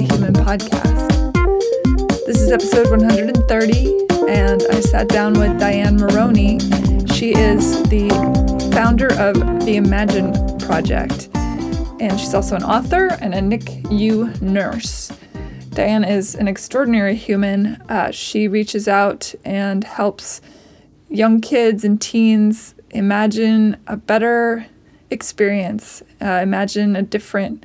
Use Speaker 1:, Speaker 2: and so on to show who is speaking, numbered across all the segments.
Speaker 1: Human podcast. This is episode 130, and I sat down with Diane Maroney. She is the founder of the Imagine Project, and she's also an author and a NICU nurse. Diane is an extraordinary human. Uh, she reaches out and helps young kids and teens imagine a better experience, uh, imagine a different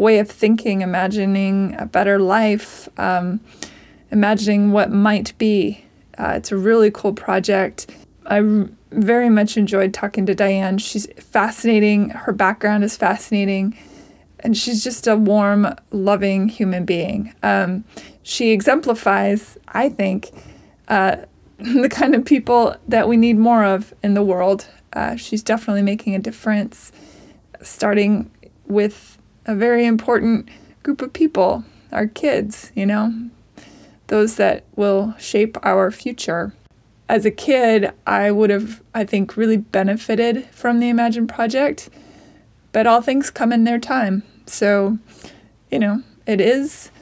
Speaker 1: way of thinking, imagining a better life, um, imagining what might be. Uh, it's a really cool project. I very much enjoyed talking to Diane. She's fascinating. Her background is fascinating. And she's just a warm, loving human being. Um, she exemplifies, I think, uh, the kind of people that we need more of in the world. Uh, she's definitely making a difference, starting with a very important group of people, our kids, you know, those that will shape our future. As a kid, I would have, I think, really benefited from the Imagine Project, but all things come in their time. So, you know, it is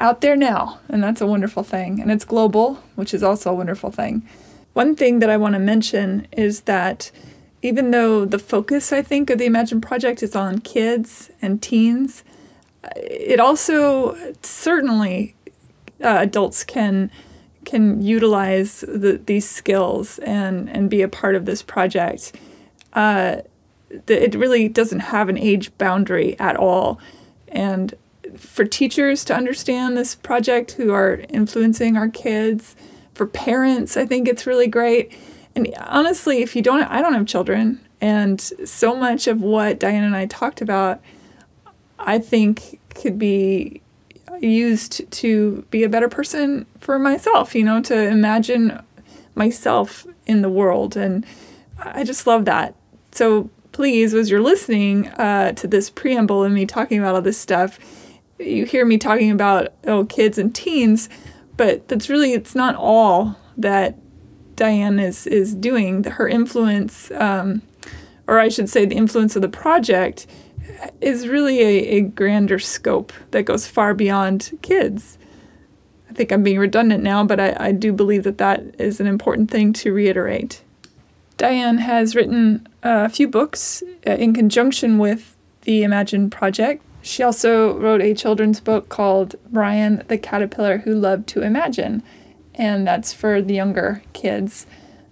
Speaker 1: out there now, and that's a wonderful thing. And it's global, which is also a wonderful thing. One thing that I want to mention is that even though the focus, I think, of the Imagine Project is on kids and teens, it also certainly uh, adults can can utilize the, these skills and and be a part of this project. Uh, the, it really doesn't have an age boundary at all, and for teachers to understand this project who are influencing our kids, for parents, I think it's really great. And honestly, if you don't, I don't have children, and so much of what Diane and I talked about, I think could be used to be a better person for myself, you know, to imagine myself in the world. And I just love that. So please, as you're listening uh, to this preamble and me talking about all this stuff, you hear me talking about oh kids and teens, but that's really it's not all that Diane is is doing. Her influence, um, or I should say, the influence of the project, is really a, a grander scope that goes far beyond kids. I think I'm being redundant now, but I, I do believe that that is an important thing to reiterate. Diane has written a few books uh, in conjunction with the Imagine Project. She also wrote a children's book called Brian the Caterpillar Who Loved to Imagine, and that's for the younger kids.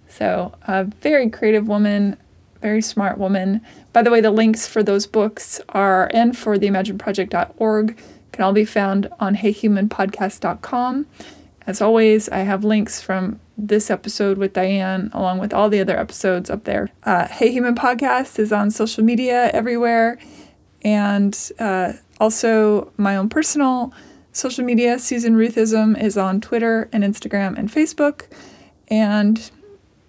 Speaker 1: So, a very creative woman, very smart woman. By the way, the links for those books are and for the imagineproject.org can all be found on heyhumanpodcast.com. As always, I have links from this episode with Diane along with all the other episodes up there. Uh, hey Human Podcast is on social media everywhere and uh, also my own personal social media. Susan Ruthism is on Twitter and Instagram and Facebook. And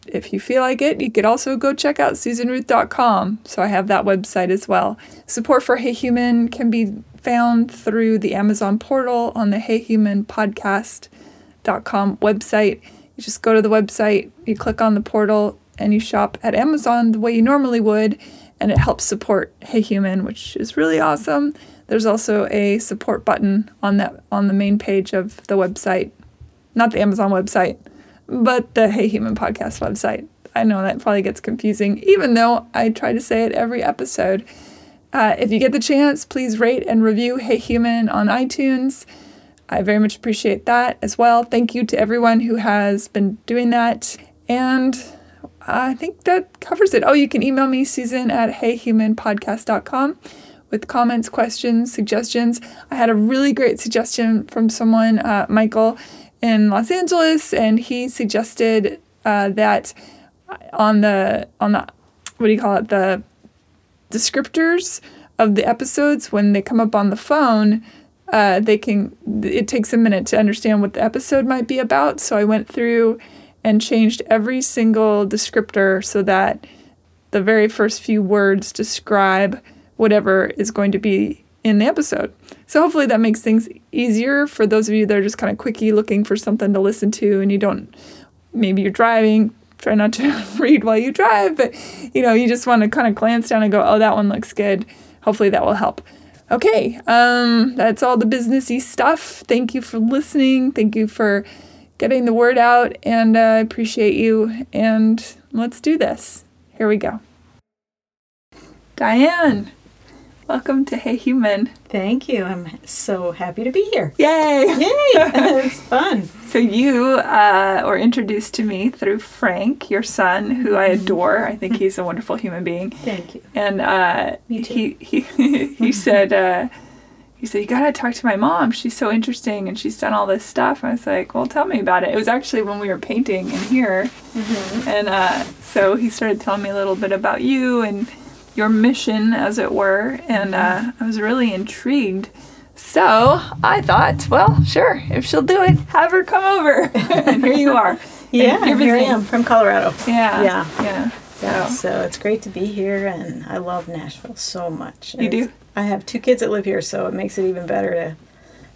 Speaker 1: if you feel like it, you could also go check out susanruth.com. So I have that website as well. Support for Hey Human can be found through the Amazon portal on the heyhumanpodcast.com website. You just go to the website, you click on the portal, and you shop at Amazon the way you normally would, and it helps support Hey Human, which is really awesome. There's also a support button on that on the main page of the website, not the Amazon website, but the Hey Human podcast website. I know that probably gets confusing, even though I try to say it every episode. Uh, if you get the chance, please rate and review Hey Human on iTunes. I very much appreciate that as well. Thank you to everyone who has been doing that. And I think that covers it. Oh, you can email me, Susan at heyhumanpodcast.com with comments, questions, suggestions. I had a really great suggestion from someone, uh, Michael, in Los Angeles, and he suggested uh, that on the on the what do you call it the descriptors of the episodes when they come up on the phone uh, they can it takes a minute to understand what the episode might be about so i went through and changed every single descriptor so that the very first few words describe whatever is going to be in the episode. So hopefully that makes things easier for those of you that are just kind of quickie looking for something to listen to and you don't maybe you're driving, try not to read while you drive, but you know, you just want to kind of glance down and go, "Oh, that one looks good." Hopefully that will help. Okay, um, that's all the businessy stuff. Thank you for listening. Thank you for getting the word out, and uh, I appreciate you. And let's do this. Here we go. Diane, welcome to Hey Human.
Speaker 2: Thank you. I'm so happy to be here.
Speaker 1: Yay!
Speaker 2: Yay! it's fun.
Speaker 1: So you uh, were introduced to me through Frank, your son, who I adore. I think he's a wonderful human being.
Speaker 2: Thank you.
Speaker 1: And uh,
Speaker 2: Me too.
Speaker 1: he he he said uh, he said you gotta talk to my mom. She's so interesting and she's done all this stuff. And I was like, well, tell me about it. It was actually when we were painting in here,
Speaker 2: Mm-hmm.
Speaker 1: and uh, so he started telling me a little bit about you and your mission, as it were. And uh, I was really intrigued. So I thought, well, sure, if she'll do it, have her come over. and here you are.
Speaker 2: Yeah, here I am from Colorado.
Speaker 1: Yeah.
Speaker 2: Yeah.
Speaker 1: Yeah.
Speaker 2: Yeah,
Speaker 1: So
Speaker 2: so it's great to be here, and I love Nashville so much.
Speaker 1: You do?
Speaker 2: I have two kids that live here, so it makes it even better to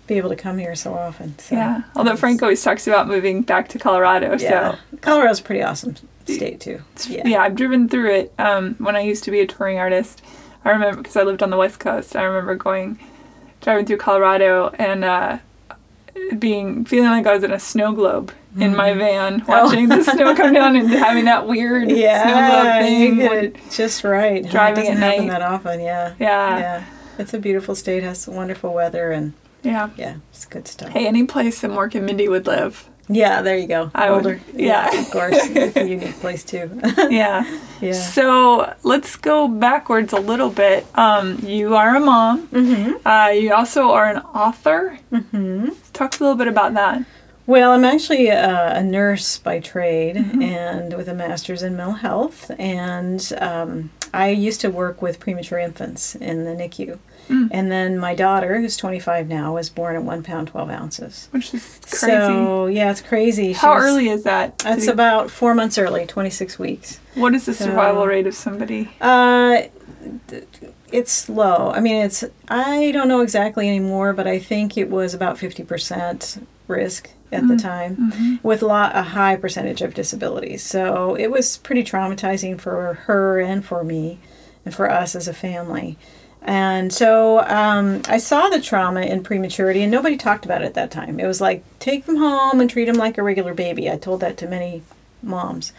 Speaker 2: be able to come here so often. So
Speaker 1: yeah. Although Frank always talks about moving back to Colorado,
Speaker 2: yeah,
Speaker 1: so
Speaker 2: Colorado's pretty awesome state too.
Speaker 1: Yeah.
Speaker 2: Yeah,
Speaker 1: I've driven through it um, when I used to be a touring artist. I remember because I lived on the West Coast. I remember going driving through Colorado and uh, being feeling like I was in a snow globe in my van, watching the snow come down and having that weird snow globe
Speaker 2: yeah,
Speaker 1: thing.
Speaker 2: you get it just right.
Speaker 1: Driving It
Speaker 2: doesn't
Speaker 1: at
Speaker 2: happen
Speaker 1: night.
Speaker 2: that often. Yeah,
Speaker 1: yeah,
Speaker 2: yeah. It's a beautiful state. Has wonderful weather, and
Speaker 1: yeah.
Speaker 2: yeah, it's good stuff.
Speaker 1: Hey, any place that Mork and Mindy would live.
Speaker 2: Yeah, there you go.
Speaker 1: I would-
Speaker 2: Older.
Speaker 1: yeah.
Speaker 2: of course. It's a unique place too.
Speaker 1: Yeah.
Speaker 2: yeah.
Speaker 1: So let's go backwards a little bit. Um, you are a mom.
Speaker 2: Mm-hmm.
Speaker 1: Uh, you also are an author.
Speaker 2: Mm-hmm.
Speaker 1: Talk a little bit about that.
Speaker 2: Well, I'm actually a, a nurse by trade
Speaker 1: Mm-hmm.
Speaker 2: and with a master's in mental health. And um, I used to work with premature infants in the NICU.
Speaker 1: Mm.
Speaker 2: And then my daughter, who's 25 now, was born at one pound 12 ounces.
Speaker 1: Which is crazy.
Speaker 2: So yeah, it's crazy.
Speaker 1: How
Speaker 2: She's-
Speaker 1: early is that?
Speaker 2: That's about four months early, 26 weeks.
Speaker 1: what is the
Speaker 2: so-
Speaker 1: survival rate of somebody?
Speaker 2: Uh, it's low. I mean, it's I don't know exactly anymore, but I think it was about 50% risk at the time,
Speaker 1: Mm-hmm.
Speaker 2: with a lot a high percentage of disabilities. So it was pretty traumatizing for her and for me, and for us as a family. And so um, I saw the trauma in prematurity, and nobody talked about it at that time. It was like take them home and treat them like a regular baby. I told that to many moms.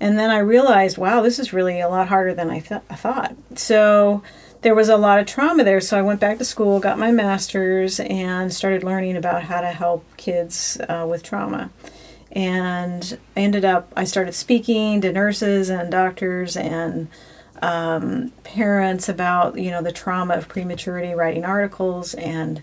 Speaker 2: And then I realized, wow, this is really a lot harder than I, th- I thought. So there was a lot of trauma there. So I went back to school, got my master's, and started learning about how to help kids uh, with trauma. And I ended up, I started speaking to nurses and doctors and um, parents about, you know, the trauma of prematurity, writing articles. And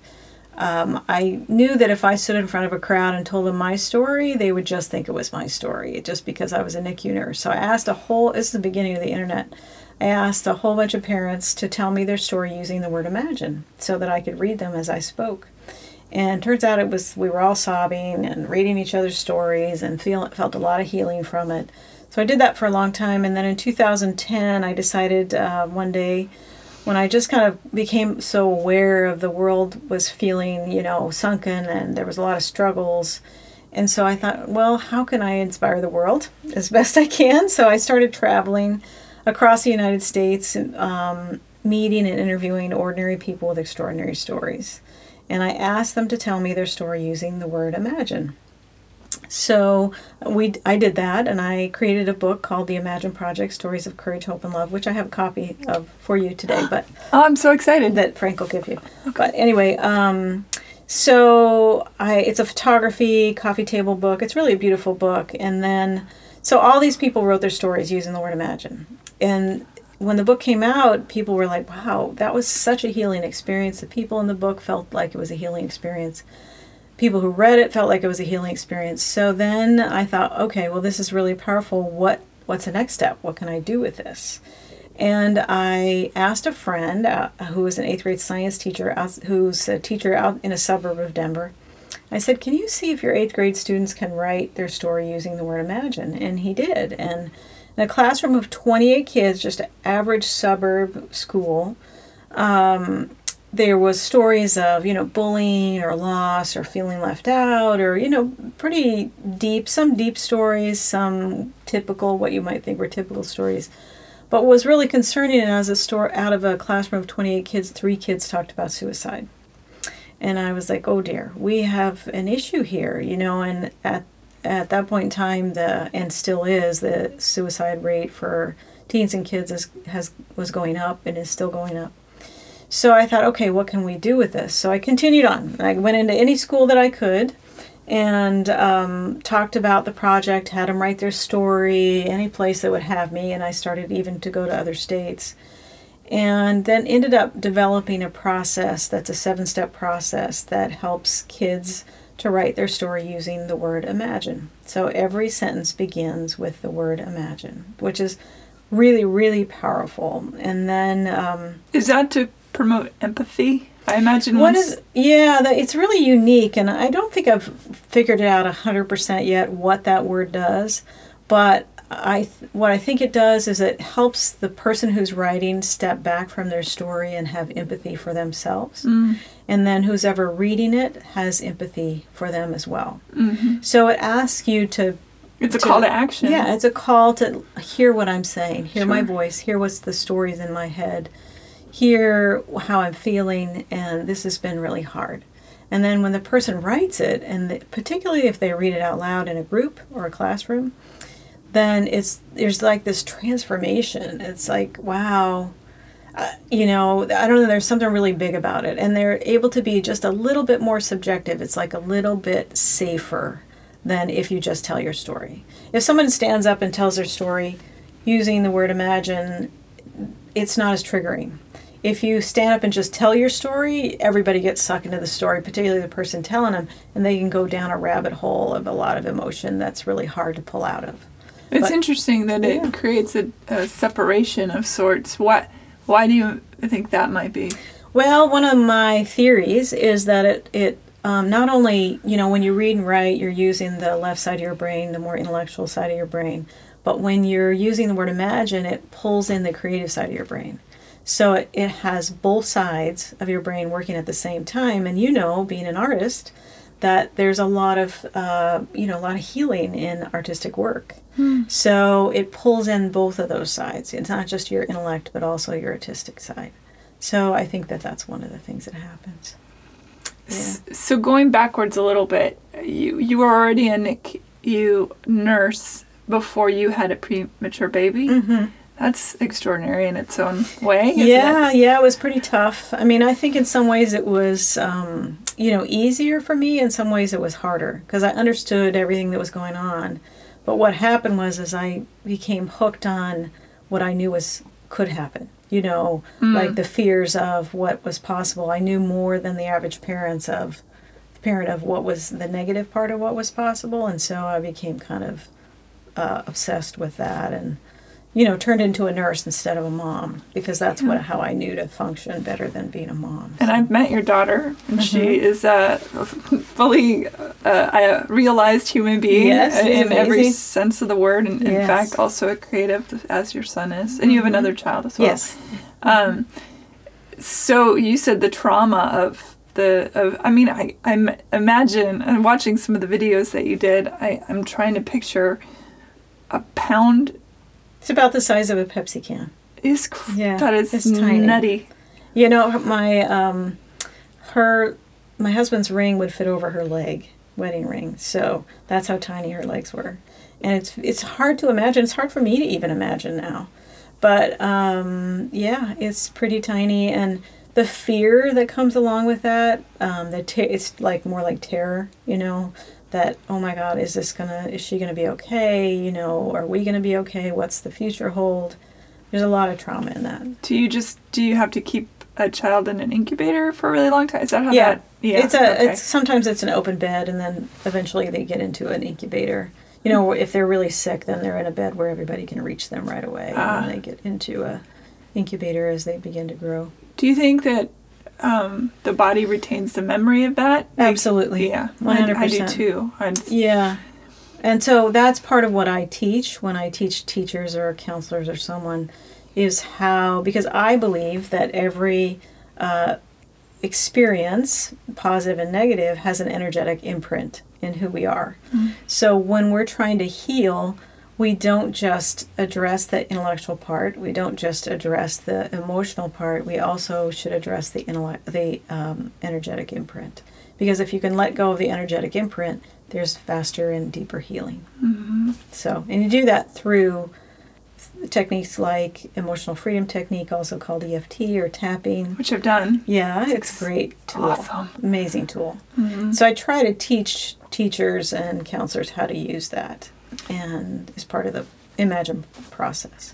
Speaker 2: um, I knew that if I stood in front of a crowd and told them my story, they would just think it was my story, just because I was a NICU nurse. So I asked a whole, this is the beginning of the internet. I asked a whole bunch of parents to tell me their story using the word imagine so that I could read them as I spoke. And turns out it was we were all sobbing and reading each other's stories and feel, felt a lot of healing from it. So I did that for a long time. And then in 2010, I decided uh, one day when I just kind of became so aware of the world was feeling, you know, sunken and there was a lot of struggles. And so I thought, well, how can I inspire the world as best I can? So I started traveling across the United States, um, meeting and interviewing ordinary people with extraordinary stories. And I asked them to tell me their story using the word imagine. So we, I did that, and I created a book called The Imagine Project: Stories of Courage, Hope, and Love, which I have a copy of for you today. But
Speaker 1: Oh, I'm so excited.
Speaker 2: that Frank will give you. But anyway, um, so I it's a photography coffee table book. It's really a beautiful book. And then so all these people wrote their stories using the word imagine. And when the book came out, people were like, "Wow, that was such a healing experience." The people in the book felt like it was a healing experience. People who read it felt like it was a healing experience. So then I thought, okay, well, this is really powerful. What what's the next step? What can I do with this? And I asked a friend uh, who was an eighth grade science teacher, out, who's a teacher out in a suburb of Denver. I said, Can you see if your eighth grade students can write their story using the word imagine? And he did. And in a classroom of 28 kids, just average suburb school, um, there was stories of you know bullying or loss or feeling left out or you know pretty deep some deep stories some typical what you might think were typical stories But was really concerning as a store out of a classroom of 28 kids, three kids talked about suicide. And I was like, oh dear, we have an issue here, you know, and at at that point in time the and still is the suicide rate for teens and kids is, has was going up and is still going up. So I thought, okay, what can we do with this? So I continued on. I went into any school that I could and um, talked about the project, had them write their story, any place that would have me, and I started even to go to other states. And then ended up developing a process that's a seven step process that helps kids to write their story using the word imagine. So every sentence begins with the word imagine, which is really, really powerful. And then. Um,
Speaker 1: is that to promote empathy? I imagine
Speaker 2: what is yeah, the, it's really unique, and I don't think I've figured it out hundred percent yet what that word does. But I th- what I think it does is it helps the person who's writing step back from their story and have empathy for themselves, mm. and then who's ever reading it has empathy for them as well. Mm-hmm. So it asks you to.
Speaker 1: It's a to, call to action.
Speaker 2: Yeah, it's a call to hear what I'm saying, hear sure. my voice, hear what's the stories in my head hear how I'm feeling, and this has been really hard. And then when the person writes it, and the, particularly if they read it out loud in a group or a classroom, then it's there's like this transformation. It's like wow, uh, you know, I don't know. There's something really big about it, and they're able to be just a little bit more subjective. It's like a little bit safer than if you just tell your story. If someone stands up and tells their story using the word imagine, it's not as triggering if you stand up and just tell your story, everybody gets sucked into the story, particularly the person telling them, and they can go down a rabbit hole of a lot of emotion that's really hard to pull out of.
Speaker 1: It's but, interesting that it creates a, a, separation of sorts. What? Why do you think that might be?
Speaker 2: Well, one of my theories is that it it um, not only you know when you read and write, you're using the left side of your brain, the more intellectual side of your brain, but when you're using the word imagine, it pulls in the creative side of your brain. So it, it has both sides of your brain working at the same time. And you know, being an artist, that there's a lot of uh, you know a lot of healing in artistic work. Hmm. So it pulls in both of those sides. It's not just your intellect, but also your artistic side. So I think that that's one of the things that happens.
Speaker 1: Yeah. So going backwards a little bit, you you are already a NICU nurse before you had a premature baby. Mm-hmm. That's extraordinary in its own way.
Speaker 2: yeah,
Speaker 1: it?
Speaker 2: yeah, it was pretty tough. I mean, I think in some ways it was, um, you know, easier for me. In some ways it was harder because I understood everything that was going on. But what happened was, as I became hooked on what I knew was could happen. You know, mm. like the fears of what was possible. I knew more than the average parents of parent of what was the negative part of what was possible, and so I became kind of uh, obsessed with that and you know, turned into a nurse instead of a mom because that's yeah. what how I knew to function better than being a mom.
Speaker 1: And I've met your daughter, and mm-hmm. she is a fully uh, realized human being
Speaker 2: yes,
Speaker 1: in every sense of the word, and yes. in fact, also a creative as your son is, and you have mm-hmm. another child as well.
Speaker 2: Yes.
Speaker 1: Um, so you said the trauma of the of I mean I I imagine and watching some of the videos that you did I I'm trying to picture a pound
Speaker 2: it's about the size of a Pepsi can.
Speaker 1: It's yeah, that is it's tiny. nutty.
Speaker 2: You know, my um, her my husband's ring would fit over her leg, wedding ring. So that's how tiny her legs were, and it's it's hard to imagine. It's hard for me to even imagine now, but um, yeah, it's pretty tiny, and the fear that comes along with that, um, the te- it's like more like terror, you know that oh my god is this gonna is she gonna be okay? You know are we gonna be okay? What's the future hold? There's a lot of trauma in that.
Speaker 1: Do you just do you have to keep a child in an incubator for a really long time? Is that how
Speaker 2: yeah,
Speaker 1: that
Speaker 2: yeah it's a okay. it's sometimes it's an open bed and then eventually they get into an incubator. You know if they're really sick then they're in a bed where everybody can reach them right away ah. and then they get into a incubator as they begin to grow.
Speaker 1: Do you think that um, the body retains the memory of that.
Speaker 2: Absolutely.
Speaker 1: Yeah, 100%. I, I do too. I'd,
Speaker 2: yeah. And so that's part of what I teach when I teach teachers or counselors or someone is how, because I believe that every uh, experience, positive and negative, has an energetic imprint in who we are. Mm-hmm. So when we're trying to heal, we don't just address the intellectual part. We don't just address the emotional part. We also should address the intellect, the um, energetic imprint. Because if you can let go of the energetic imprint, there's faster and deeper healing.
Speaker 1: Mm-hmm.
Speaker 2: So, and you do that through techniques like emotional freedom technique, also called EFT or tapping.
Speaker 1: Which I've done.
Speaker 2: Yeah, it's,
Speaker 1: It's
Speaker 2: a great tool.
Speaker 1: awesome.
Speaker 2: Amazing tool.
Speaker 1: Mhm.
Speaker 2: So I try to teach teachers and counselors how to use that, and is part of the Imagine process.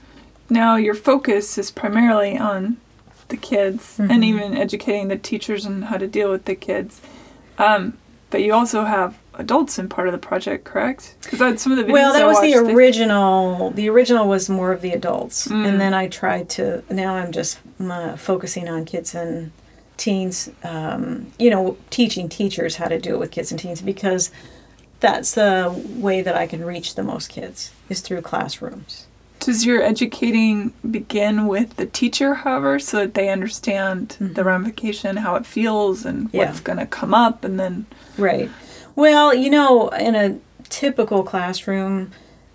Speaker 1: Now your focus is primarily on the kids and
Speaker 2: Mhm.
Speaker 1: even educating the teachers on how to deal with the kids. Um, but you also have adults in part of the project, correct? Because some of the videos
Speaker 2: Well, that
Speaker 1: I
Speaker 2: was the
Speaker 1: watched, they-
Speaker 2: original. The original was more of the adults,
Speaker 1: Mm.
Speaker 2: and then I tried to. Now I'm just uh, focusing on kids and teens. Um, you know, teaching teachers how to do it with kids and teens because that's the way that I can reach the most kids is through classrooms.
Speaker 1: Does your educating begin with the teacher, however, so that they understand the
Speaker 2: Mhm.
Speaker 1: ramification, how it feels, and
Speaker 2: Yeah.
Speaker 1: what's going to come up, and then
Speaker 2: Right. Well, you know, in a typical classroom,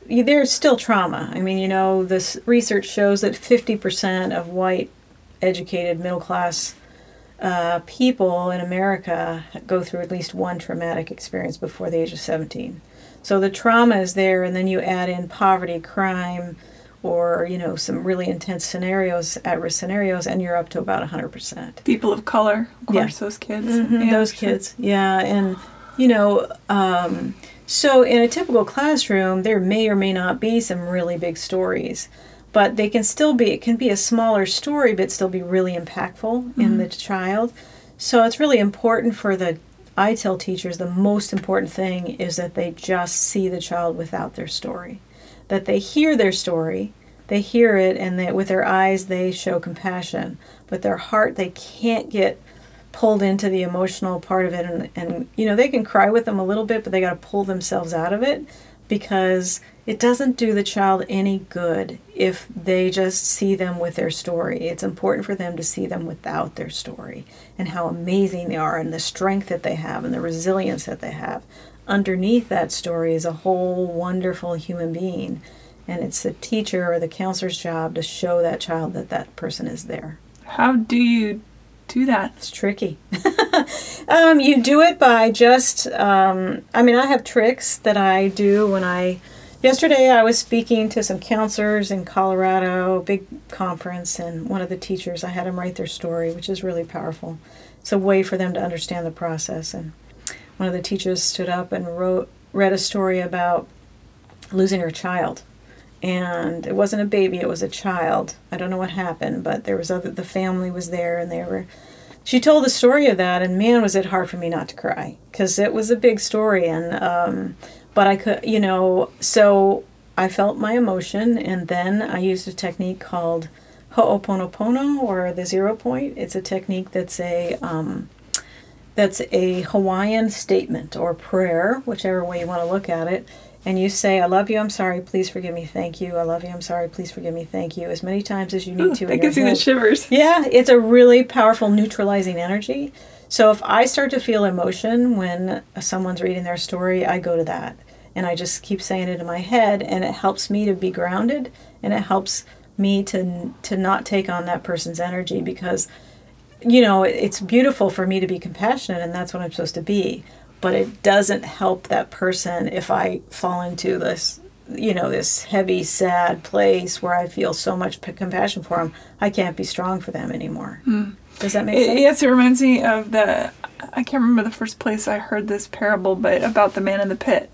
Speaker 2: there's still trauma. I mean, you know, this research shows that 50% of white, educated, middle class uh, people in America go through at least one traumatic experience before the age of 17. So the trauma is there, and then you add in poverty, crime, or, you know, some really intense scenarios, at risk scenarios, and you're up to about 100%.
Speaker 1: people of color, of
Speaker 2: Yeah.
Speaker 1: course, those kids.
Speaker 2: Mhm,
Speaker 1: Yeah,
Speaker 2: those
Speaker 1: sure.
Speaker 2: kids, yeah, and you know, um, so in a typical classroom, there may or may not be some really big stories, but they can still be. It can be a smaller story, but still be really impactful in the mm-hmm. child. So it's really important for the. I tell teachers the most important thing is that they just see the child without their story, that they hear their story, they hear it, and that with their eyes they show compassion, but their heart they can't get pulled into the emotional part of it and, and you know they can cry with them a little bit but they got to pull themselves out of it because it doesn't do the child any good if they just see them with their story. It's important for them to see them without their story and how amazing they are and the strength that they have and the resilience that they have. Underneath that story is a whole wonderful human being and it's the teacher or the counselor's job to show that child that that person is there.
Speaker 1: How do you do that?
Speaker 2: it's tricky. um, you do it by just, um, I mean, I have tricks that I do when I. Yesterday, I was speaking to some counselors in Colorado, big conference, and one of the teachers, I had them write their story, which is really powerful. It's a way for them to understand the process. And one of the teachers stood up and wrote, read a story about losing her child and it wasn't a baby it was a child. I don't know what happened but there was other the family was there and they were she told the story of that and man was it hard for me not to cry because it was a big story and um, but i could you know so i felt my emotion and then i used a technique called ho'oponopono or the zero point. It's a technique that's a um, that's a hawaiian statement or prayer whichever way you want to look at it and you say, I love you, I'm sorry, please forgive me, thank you, I love you, I'm sorry, please forgive me, thank you, as many times as you need
Speaker 1: Ooh,
Speaker 2: to.
Speaker 1: that gives
Speaker 2: your
Speaker 1: me the shivers.
Speaker 2: Yeah, it's a really powerful neutralizing energy. So if I start to feel emotion when someone's reading their story, I go to that. And I just keep saying it in my head, and it helps me to be grounded, and it helps me to to not take on that person's energy because you know, it's beautiful for me to be compassionate, and that's what I'm supposed to be. But it doesn't help that person if I fall into this, you know, this heavy, sad place where I feel so much p- compassion for them. I can't be strong for them anymore. Does that make
Speaker 1: It,
Speaker 2: sense?
Speaker 1: yes, it reminds me of the. I can't remember the first place I heard this parable, but about the man in the pit.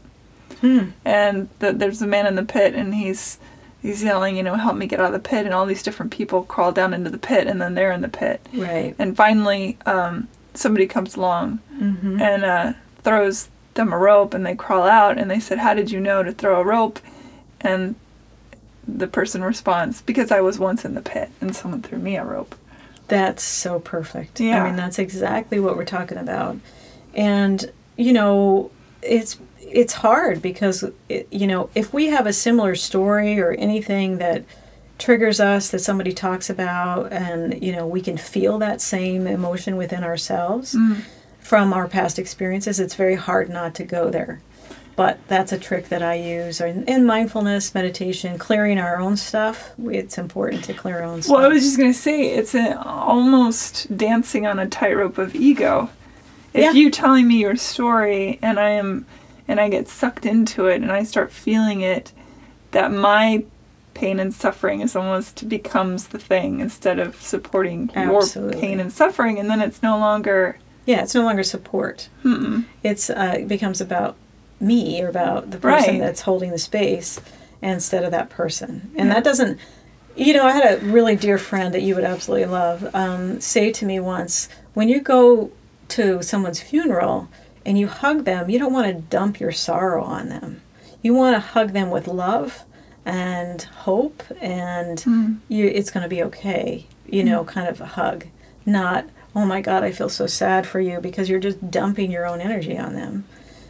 Speaker 2: Hmm.
Speaker 1: And the, there's a man in the pit, and he's he's yelling, you know, help me get out of the pit, and all these different people crawl down into the pit, and then they're in the pit.
Speaker 2: Right.
Speaker 1: And finally, um, somebody comes along
Speaker 2: Mm-hmm.
Speaker 1: and uh, throws them a rope, and they crawl out, and they said, "How did you know to throw a rope?" And the person responds, "Because I was once in the pit, and someone threw me a rope."
Speaker 2: That's so perfect.
Speaker 1: Yeah.
Speaker 2: I mean, that's exactly what we're talking about. And you know, it's it's hard because it, you know, if we have a similar story or anything that triggers us that somebody talks about and you know, we can feel that same emotion within ourselves
Speaker 1: Mm.
Speaker 2: From our past experiences, it's very hard not to go there. but that's a trick that I use. In, in mindfulness, meditation, clearing our own stuff. It's important to clear our own stuff.
Speaker 1: Well, I was just gonna say it's a, almost dancing on a tightrope of ego. If
Speaker 2: Yeah.
Speaker 1: you telling me your story and I am, and I get sucked into it and I start feeling it, that my pain and suffering is almost becomes the thing instead of supporting
Speaker 2: Absolutely.
Speaker 1: your pain and suffering, and then it's no longer.
Speaker 2: Yeah, it's no longer support.
Speaker 1: Mm-mm.
Speaker 2: It's uh, it becomes about me or about the person
Speaker 1: Right.
Speaker 2: that's holding the space instead of that person. And
Speaker 1: Yeah.
Speaker 2: that doesn't, you know, I had a really dear friend that you would absolutely love um, say to me once when you go to someone's funeral and you hug them, you don't want to dump your sorrow on them. You want to hug them with love and hope and
Speaker 1: Mm.
Speaker 2: you it's going to be okay you know kind of a hug not oh my god i feel so sad for you because you're just dumping your own energy on them.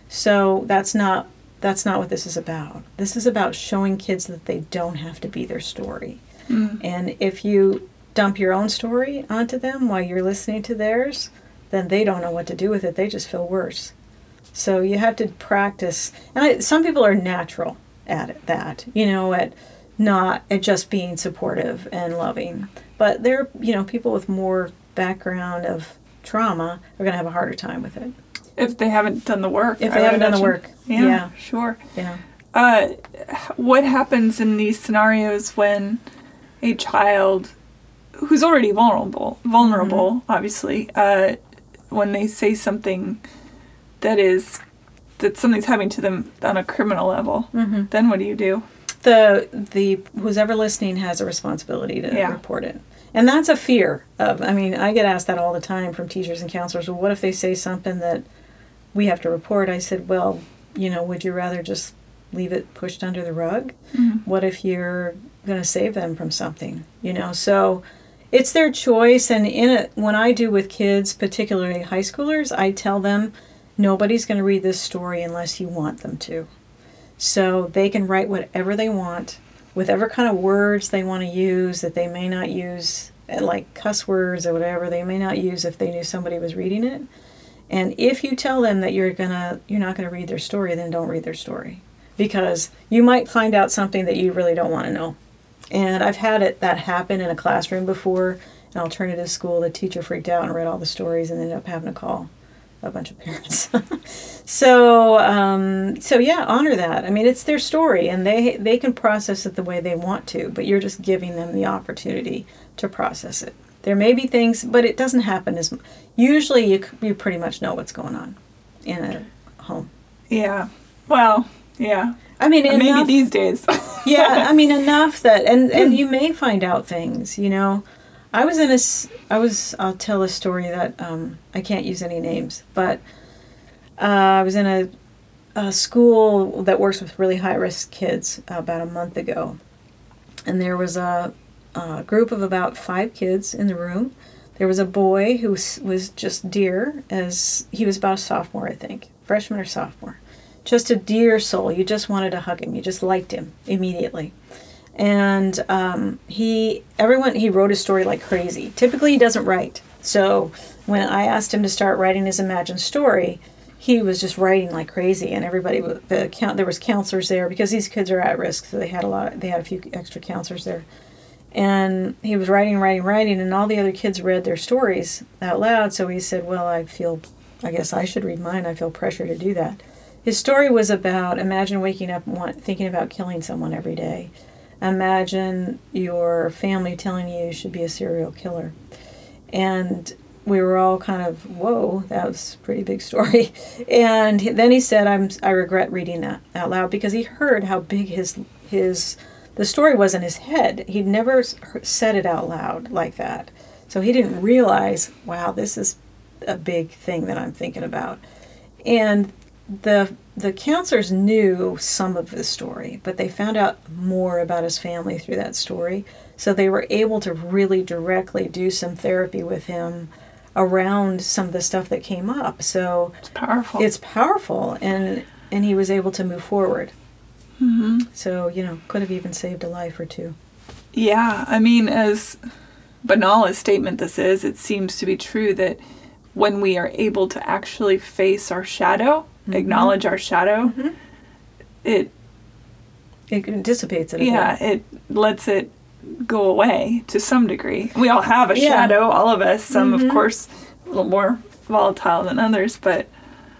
Speaker 2: So that's not that's not what this is about. This is about showing kids that they don't have to be their story.
Speaker 1: Mm.
Speaker 2: and if you dump your own story onto them while you're listening to theirs then they don't know what to do with it. They just feel worse. So you have to practice. And I, some people are natural at it, that you know at not at just being supportive and loving. But there are you know people with more background of trauma are going to have a harder time with it
Speaker 1: If they haven't done the work.
Speaker 2: if they haven't done the work
Speaker 1: Yeah,
Speaker 2: yeah
Speaker 1: sure.
Speaker 2: yeah
Speaker 1: Uh, what happens in these scenarios when a child who's already vulnerable, vulnerable,
Speaker 2: Mm-hmm.
Speaker 1: obviously, uh, when they say something that is that something's happening to them on a criminal level,
Speaker 2: mm-hmm.
Speaker 1: then what do you do?
Speaker 2: the the who's ever listening has a responsibility to
Speaker 1: Yeah.
Speaker 2: report it and that's a fear of i mean i get asked that all the time from teachers and counselors well what if they say something that we have to report? I said well you know would you rather just leave it pushed under the rug?
Speaker 1: Mhm.
Speaker 2: what if you're going to save them from something? You know so it's their choice and in it when i do with kids particularly high schoolers i tell them nobody's going to read this story unless you want them to. So they can write whatever they want whatever kind of words they want to use that they may not use eh, like cuss words or whatever they may not use if they knew somebody was reading it. And if you tell them that you're gonna you're not gonna read their story then don't read their story. Because you might find out something that you really don't want to know. And i've had it that happen in a classroom before an alternative school. The teacher freaked out and read all the stories and ended up having to call a bunch of parents so um, so yeah honor that i mean it's their story and they they can process it the way they want to but you're just giving them the opportunity to process it there may be things but it doesn't happen as usually you, you pretty much know what's going on in a home
Speaker 1: Yeah. Well, yeah.
Speaker 2: i mean
Speaker 1: Maybe these days.
Speaker 2: yeah, I mean enough that and and you may find out things, you know. I was in a, I was I'll tell a story that um I can't use any names, but uh, I was in a a school that works with really high risk kids about a month ago. And there was a, a group of about 5 kids in the room. There was a boy who was, was just dear as he was about a sophomore, I think, freshman or sophomore just a dear soul. You just wanted to hug him. You just liked him immediately. And um, he, everyone, he wrote his story like crazy. Typically, he doesn't write. So when I asked him to start writing his imagined story, he was just writing like crazy. And everybody, the count, there was counselors there because these kids are at risk. So they had a lot. They had a few extra counselors there. And he was writing, writing, writing, and all the other kids read their stories out loud. So he said, "Well, I feel, I guess I should read mine. I feel pressure to do that." His story was about imagine waking up want, thinking about killing someone every day. Imagine your family telling you you should be a serial killer. And we were all kind of, whoa, that was a pretty big story. And then he said, I'm, I regret reading that out loud because he heard how big his, his, the story was in his head. He'd never said it out loud like that. So he didn't realize, wow, this is a big thing that I'm thinking about. And the the counselors knew some of the story, but they found out more about his family through that story. So they were able to really directly do some therapy with him around some of the stuff that came up. So
Speaker 1: it's powerful.
Speaker 2: it's powerful and and he was able to move forward.
Speaker 1: hmm
Speaker 2: So, you know, could have even saved a life or two.
Speaker 1: Yeah, I mean, as banal a statement this is, it seems to be true that when we are able to actually face our shadow, acknowledge our shadow, it
Speaker 2: It dissipates it.
Speaker 1: Yeah
Speaker 2: bit.
Speaker 1: it lets it go away to some degree. We all have a
Speaker 2: Yeah.
Speaker 1: shadow, all of us. Some,
Speaker 2: Mhm.
Speaker 1: of course, a little more volatile than others, but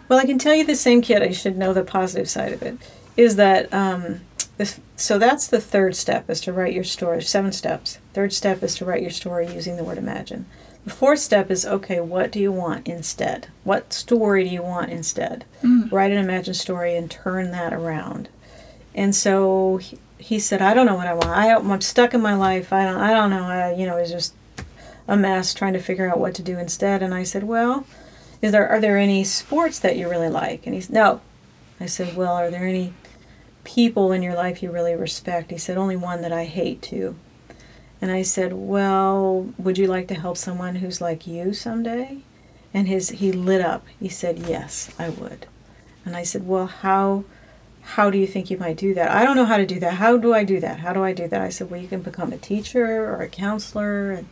Speaker 2: Well, I can tell you the same kid. I should know the positive side of it. Is that um, this, so? That's the third step is to write your story. Seven steps. Third step is to write your story using the word imagine. The fourth step is okay. What do you want instead? What story do you want instead?
Speaker 1: Mm.
Speaker 2: Write an imagined story and turn that around. And so he, he said, I don't know what I want. I, I'm stuck in my life. I don't. I don't know. I, you know, it's just a mess trying to figure out what to do instead. And I said, well, is there are there any sports that you really like? And he's no. I said, well, are there any people in your life you really respect? He said, only one that I hate too. And I said, well, would you like to help someone who's like you someday? And his he lit up. He said, yes, I would. And I said, well, how how do you think you might do that? I don't know how to do that. How do I do that? How do I do that? I said, well, you can become a teacher or a counselor and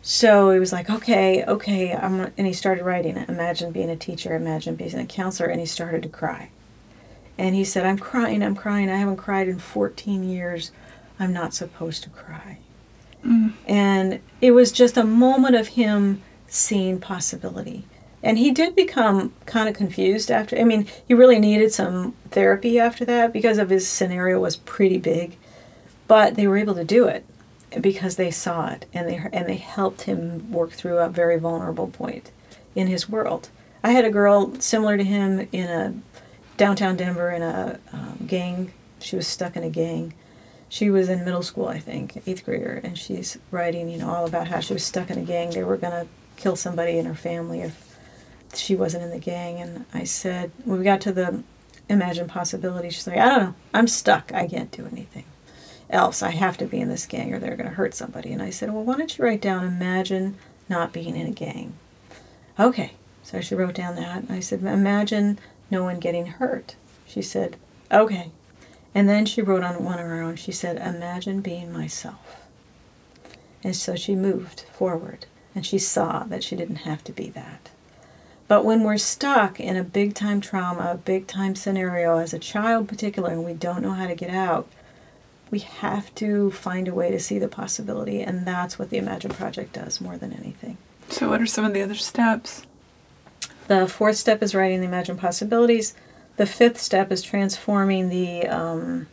Speaker 2: so he was like, okay, okay. I'm and he started writing it. Imagine being a teacher, imagine being a counselor, and he started to cry. And he said, I'm crying, I'm crying. I haven't cried in 14 years. I'm not supposed to cry.
Speaker 1: Mm.
Speaker 2: And it was just a moment of him seeing possibility. And he did become kind of confused after. I mean, he really needed some therapy after that because of his scenario was pretty big. But they were able to do it because they saw it and they and they helped him work through a very vulnerable point in his world. I had a girl similar to him in a downtown Denver in a um, gang. She was stuck in a gang. She was in middle school, I think, eighth grader, and she's writing, you know, all about how she was stuck in a gang. They were gonna kill somebody in her family if she wasn't in the gang. And I said, when we got to the imagine possibility, she's like, I don't know, I'm stuck. I can't do anything else. I have to be in this gang or they're going to hurt somebody. And I said, Well, why don't you write down imagine not being in a gang? Okay. So she wrote down that. And I said, Imagine no one getting hurt. She said, Okay. And then she wrote on one of her own, she said, Imagine being myself. And so she moved forward and she saw that she didn't have to be that. But when we're stuck in a big time trauma, a big time scenario, as a child particularly, and we don't know how to get out, we have to find a way to see the possibility, and that's what the Imagine Project does more than anything.
Speaker 1: so what are some of the other steps?
Speaker 2: The fourth step is writing the Imagine Possibilities. The fifth step is transforming the um,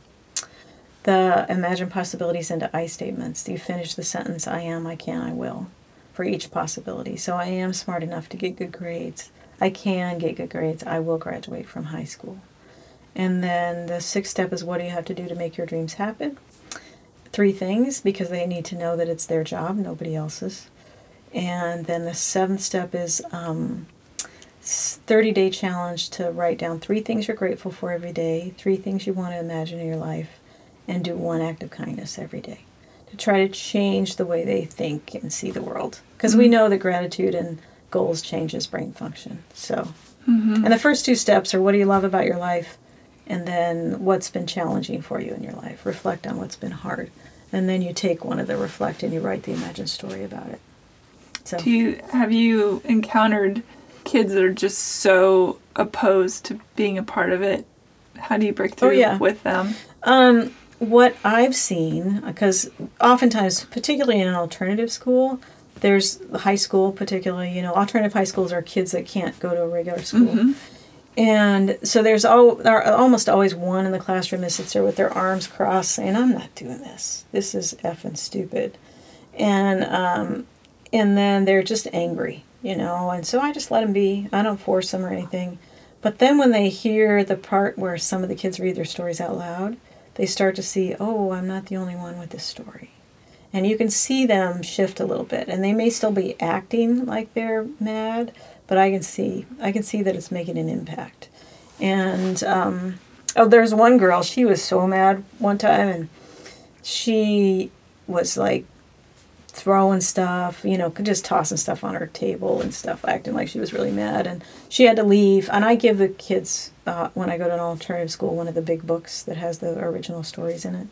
Speaker 2: the Imagine Possibilities into I statements. You finish the sentence I am, I can, I will for each possibility. So I am smart enough to get good grades. I can get good grades. I will graduate from high school. And then the sixth step is what do you have to do to make your dreams happen? Three things because they need to know that it's their job, nobody else's. And then the seventh step is um, 30 day challenge to write down three things you're grateful for every day, three things you want to imagine in your life, and do one act of kindness every day to try to change the way they think and see the world. Because we know that gratitude and goals changes brain function. So,
Speaker 1: Mm-hmm.
Speaker 2: and the first two steps are what do you love about your life, and then what's been challenging for you in your life. Reflect on what's been hard, and then you take one of the reflect and you write the imagined story about it. So,
Speaker 1: Do you have you encountered kids that are just so opposed to being a part of it? How do you break through
Speaker 2: Oh, yeah.
Speaker 1: with them?
Speaker 2: Um, what I've seen, because oftentimes, particularly in an alternative school, there's high school, particularly, you know, alternative high schools are kids that can't go to a regular school.
Speaker 1: Mhm.
Speaker 2: And so there's al- there are almost always one in the classroom that sits there with their arms crossed saying, I'm not doing this. This is effing stupid. And, um, and then they're just angry, you know, and so I just let them be. I don't force them or anything. But then when they hear the part where some of the kids read their stories out loud, they start to see, oh, I'm not the only one with this story. And you can see them shift a little bit. And they may still be acting like they're mad, but I can see I can see that it's making an impact. And um, oh, there's one girl. She was so mad one time, and she was like throwing stuff, you know, just tossing stuff on her table and stuff, acting like she was really mad. And she had to leave. And I give the kids, uh, when I go to an alternative school, one of the big books that has the original stories in it.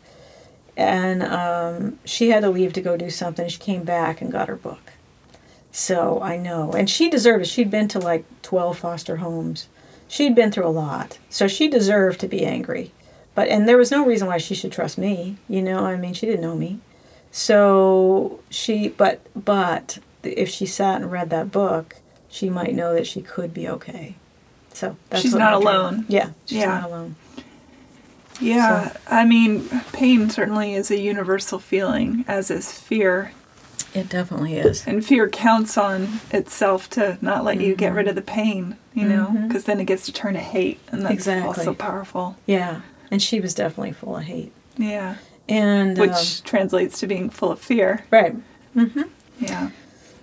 Speaker 2: And um, she had to leave to go do something. She came back and got her book. So I know. And she deserved it. She'd been to like 12 foster homes. She'd been through a lot. So she deserved to be angry. but and there was no reason why she should trust me. You know, I mean, she didn't know me, so she. But but if she sat and read that book, she might know that she could be okay. So that's
Speaker 1: She's not
Speaker 2: I drew.
Speaker 1: alone.
Speaker 2: Yeah, she's
Speaker 1: Yeah.
Speaker 2: not alone.
Speaker 1: Yeah, I mean, pain certainly is a universal feeling, as is fear.
Speaker 2: It definitely is.
Speaker 1: And fear counts on itself to not let you
Speaker 2: Mm-hmm.
Speaker 1: get rid of the pain, you know, because then it gets to turn to hate, and that's
Speaker 2: Exactly.
Speaker 1: also powerful.
Speaker 2: Yeah, and she was definitely full of hate.
Speaker 1: Yeah,
Speaker 2: And
Speaker 1: which
Speaker 2: um,
Speaker 1: translates to being full of fear.
Speaker 2: right,
Speaker 1: Yeah.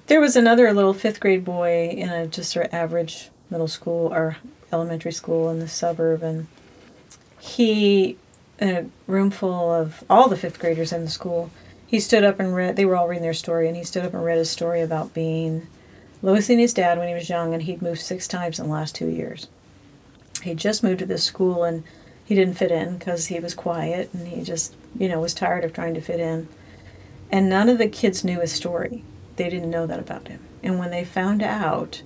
Speaker 2: There was another little fifth grade boy in a just sort of average middle school or elementary school in the suburb, and he, in a room full of all the fifth graders in the school, he stood up and read. They were all reading their story, and he stood up and read a story about being losing his dad when he was young, and he'd moved six times in the last two years. He just moved to this school, and he didn't fit in because he was quiet, and he just, you know, was tired of trying to fit in. And none of the kids knew his story. They didn't know that about him. And when they found out,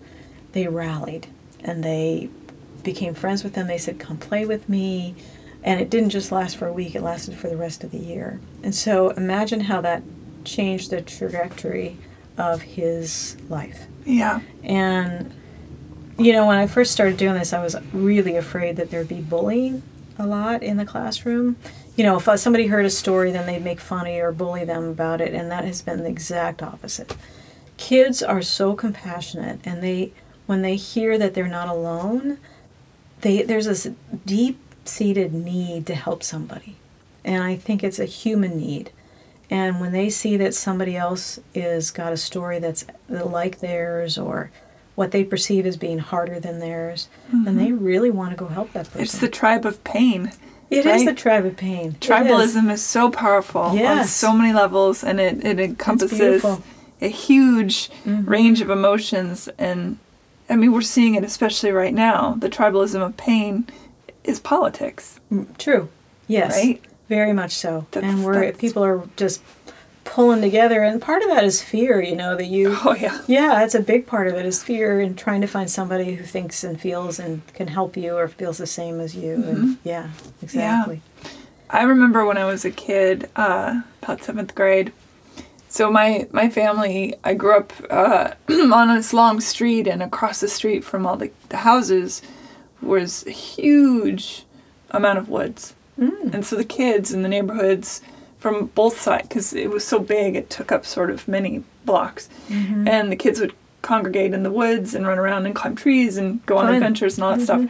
Speaker 2: they rallied and they became friends with him. They said, Come play with me. And it didn't just last for a week, it lasted for the rest of the year. And so imagine how that changed the trajectory of his life.
Speaker 1: Yeah.
Speaker 2: And, you know, when I first started doing this, I was really afraid that there'd be bullying a lot in the classroom. You know, if uh, somebody heard a story, then they'd make fun of or bully them about it, and that has been the exact opposite. Kids are so compassionate, and they, when they hear that they're not alone, they there's this deep-seated need to help somebody, and I think it's a human need. And when they see that somebody else is got a story that's like theirs or what they perceive as being harder than theirs, and they really want to go help that person.
Speaker 1: It's the tribe of pain.
Speaker 2: It is
Speaker 1: right?
Speaker 2: the tribe of pain.
Speaker 1: Tribalism is. so powerful on so many levels, and it, it encompasses a huge
Speaker 2: Mm-hmm.
Speaker 1: range of emotions. And I mean, we're seeing it especially right now. The tribalism of pain is politics,
Speaker 2: True. Yes.
Speaker 1: right?
Speaker 2: Very much so.
Speaker 1: That's-
Speaker 2: and we're
Speaker 1: that's-
Speaker 2: people are just pulling together and part of that is fear, you know, that you
Speaker 1: Oh, yeah.
Speaker 2: Yeah, that's a big part of it is fear and trying to find somebody who thinks and feels and can help you or feels the same as you.
Speaker 1: Mm-hmm.
Speaker 2: And yeah, exactly.
Speaker 1: I remember when I was a kid, uh, about seventh grade. So my my family, I grew up uh, on this long street, and across the street from all the, the houses was a huge amount of woods. Mm. And so the kids in the neighborhoods from both sides, because it was so big, it took up sort of many blocks, and the kids would congregate in the woods and run around and climb trees and go on adventures and all that stuff.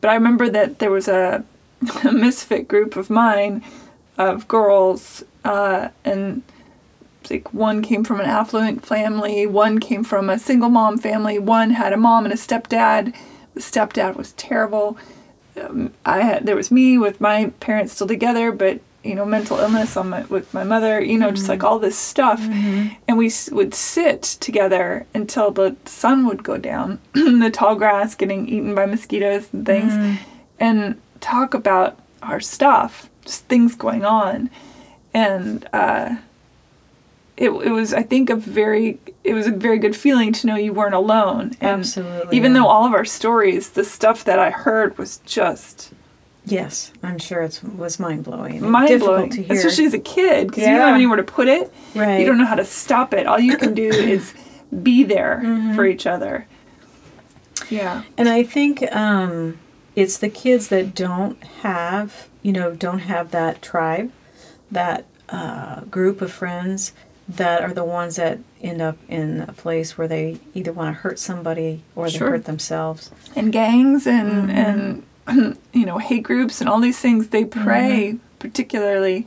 Speaker 1: But I remember that there was a, a misfit group of mine of girls, uh, and like one came from an affluent family, one came from a single mom family, one had a mom and a stepdad. The stepdad was terrible. Um, I had there was me with my parents still together, but you know mental illness on my with my mother. You know, just like mm-hmm. all this stuff, mm-hmm. and we would sit together until the sun would go down, the tall grass getting eaten by mosquitoes and things, mm-hmm. and talk about our stuff, just things going on, and. uh it, it was I think a very it was a very good feeling to know you weren't alone. And
Speaker 2: Absolutely,
Speaker 1: Even
Speaker 2: yeah.
Speaker 1: though all of our stories, the stuff that I heard was just
Speaker 2: Yes, I'm sure it was mind blowing.
Speaker 1: mind blowing,
Speaker 2: to hear.
Speaker 1: especially as a kid because you don't have anywhere to put it.
Speaker 2: Right.
Speaker 1: You don't know how to stop it. All you can do is be there
Speaker 2: Mm-hmm.
Speaker 1: for each other. Yeah.
Speaker 2: And I think um, it's the kids that don't have, you know, don't have that tribe, that uh, group of friends that are the ones that end up in a place where they either want to hurt somebody or they
Speaker 1: Sure.
Speaker 2: hurt themselves.
Speaker 1: and gangs and
Speaker 2: Mm-hmm.
Speaker 1: and you know hate groups and all these things they prey
Speaker 2: Mm-hmm.
Speaker 1: particularly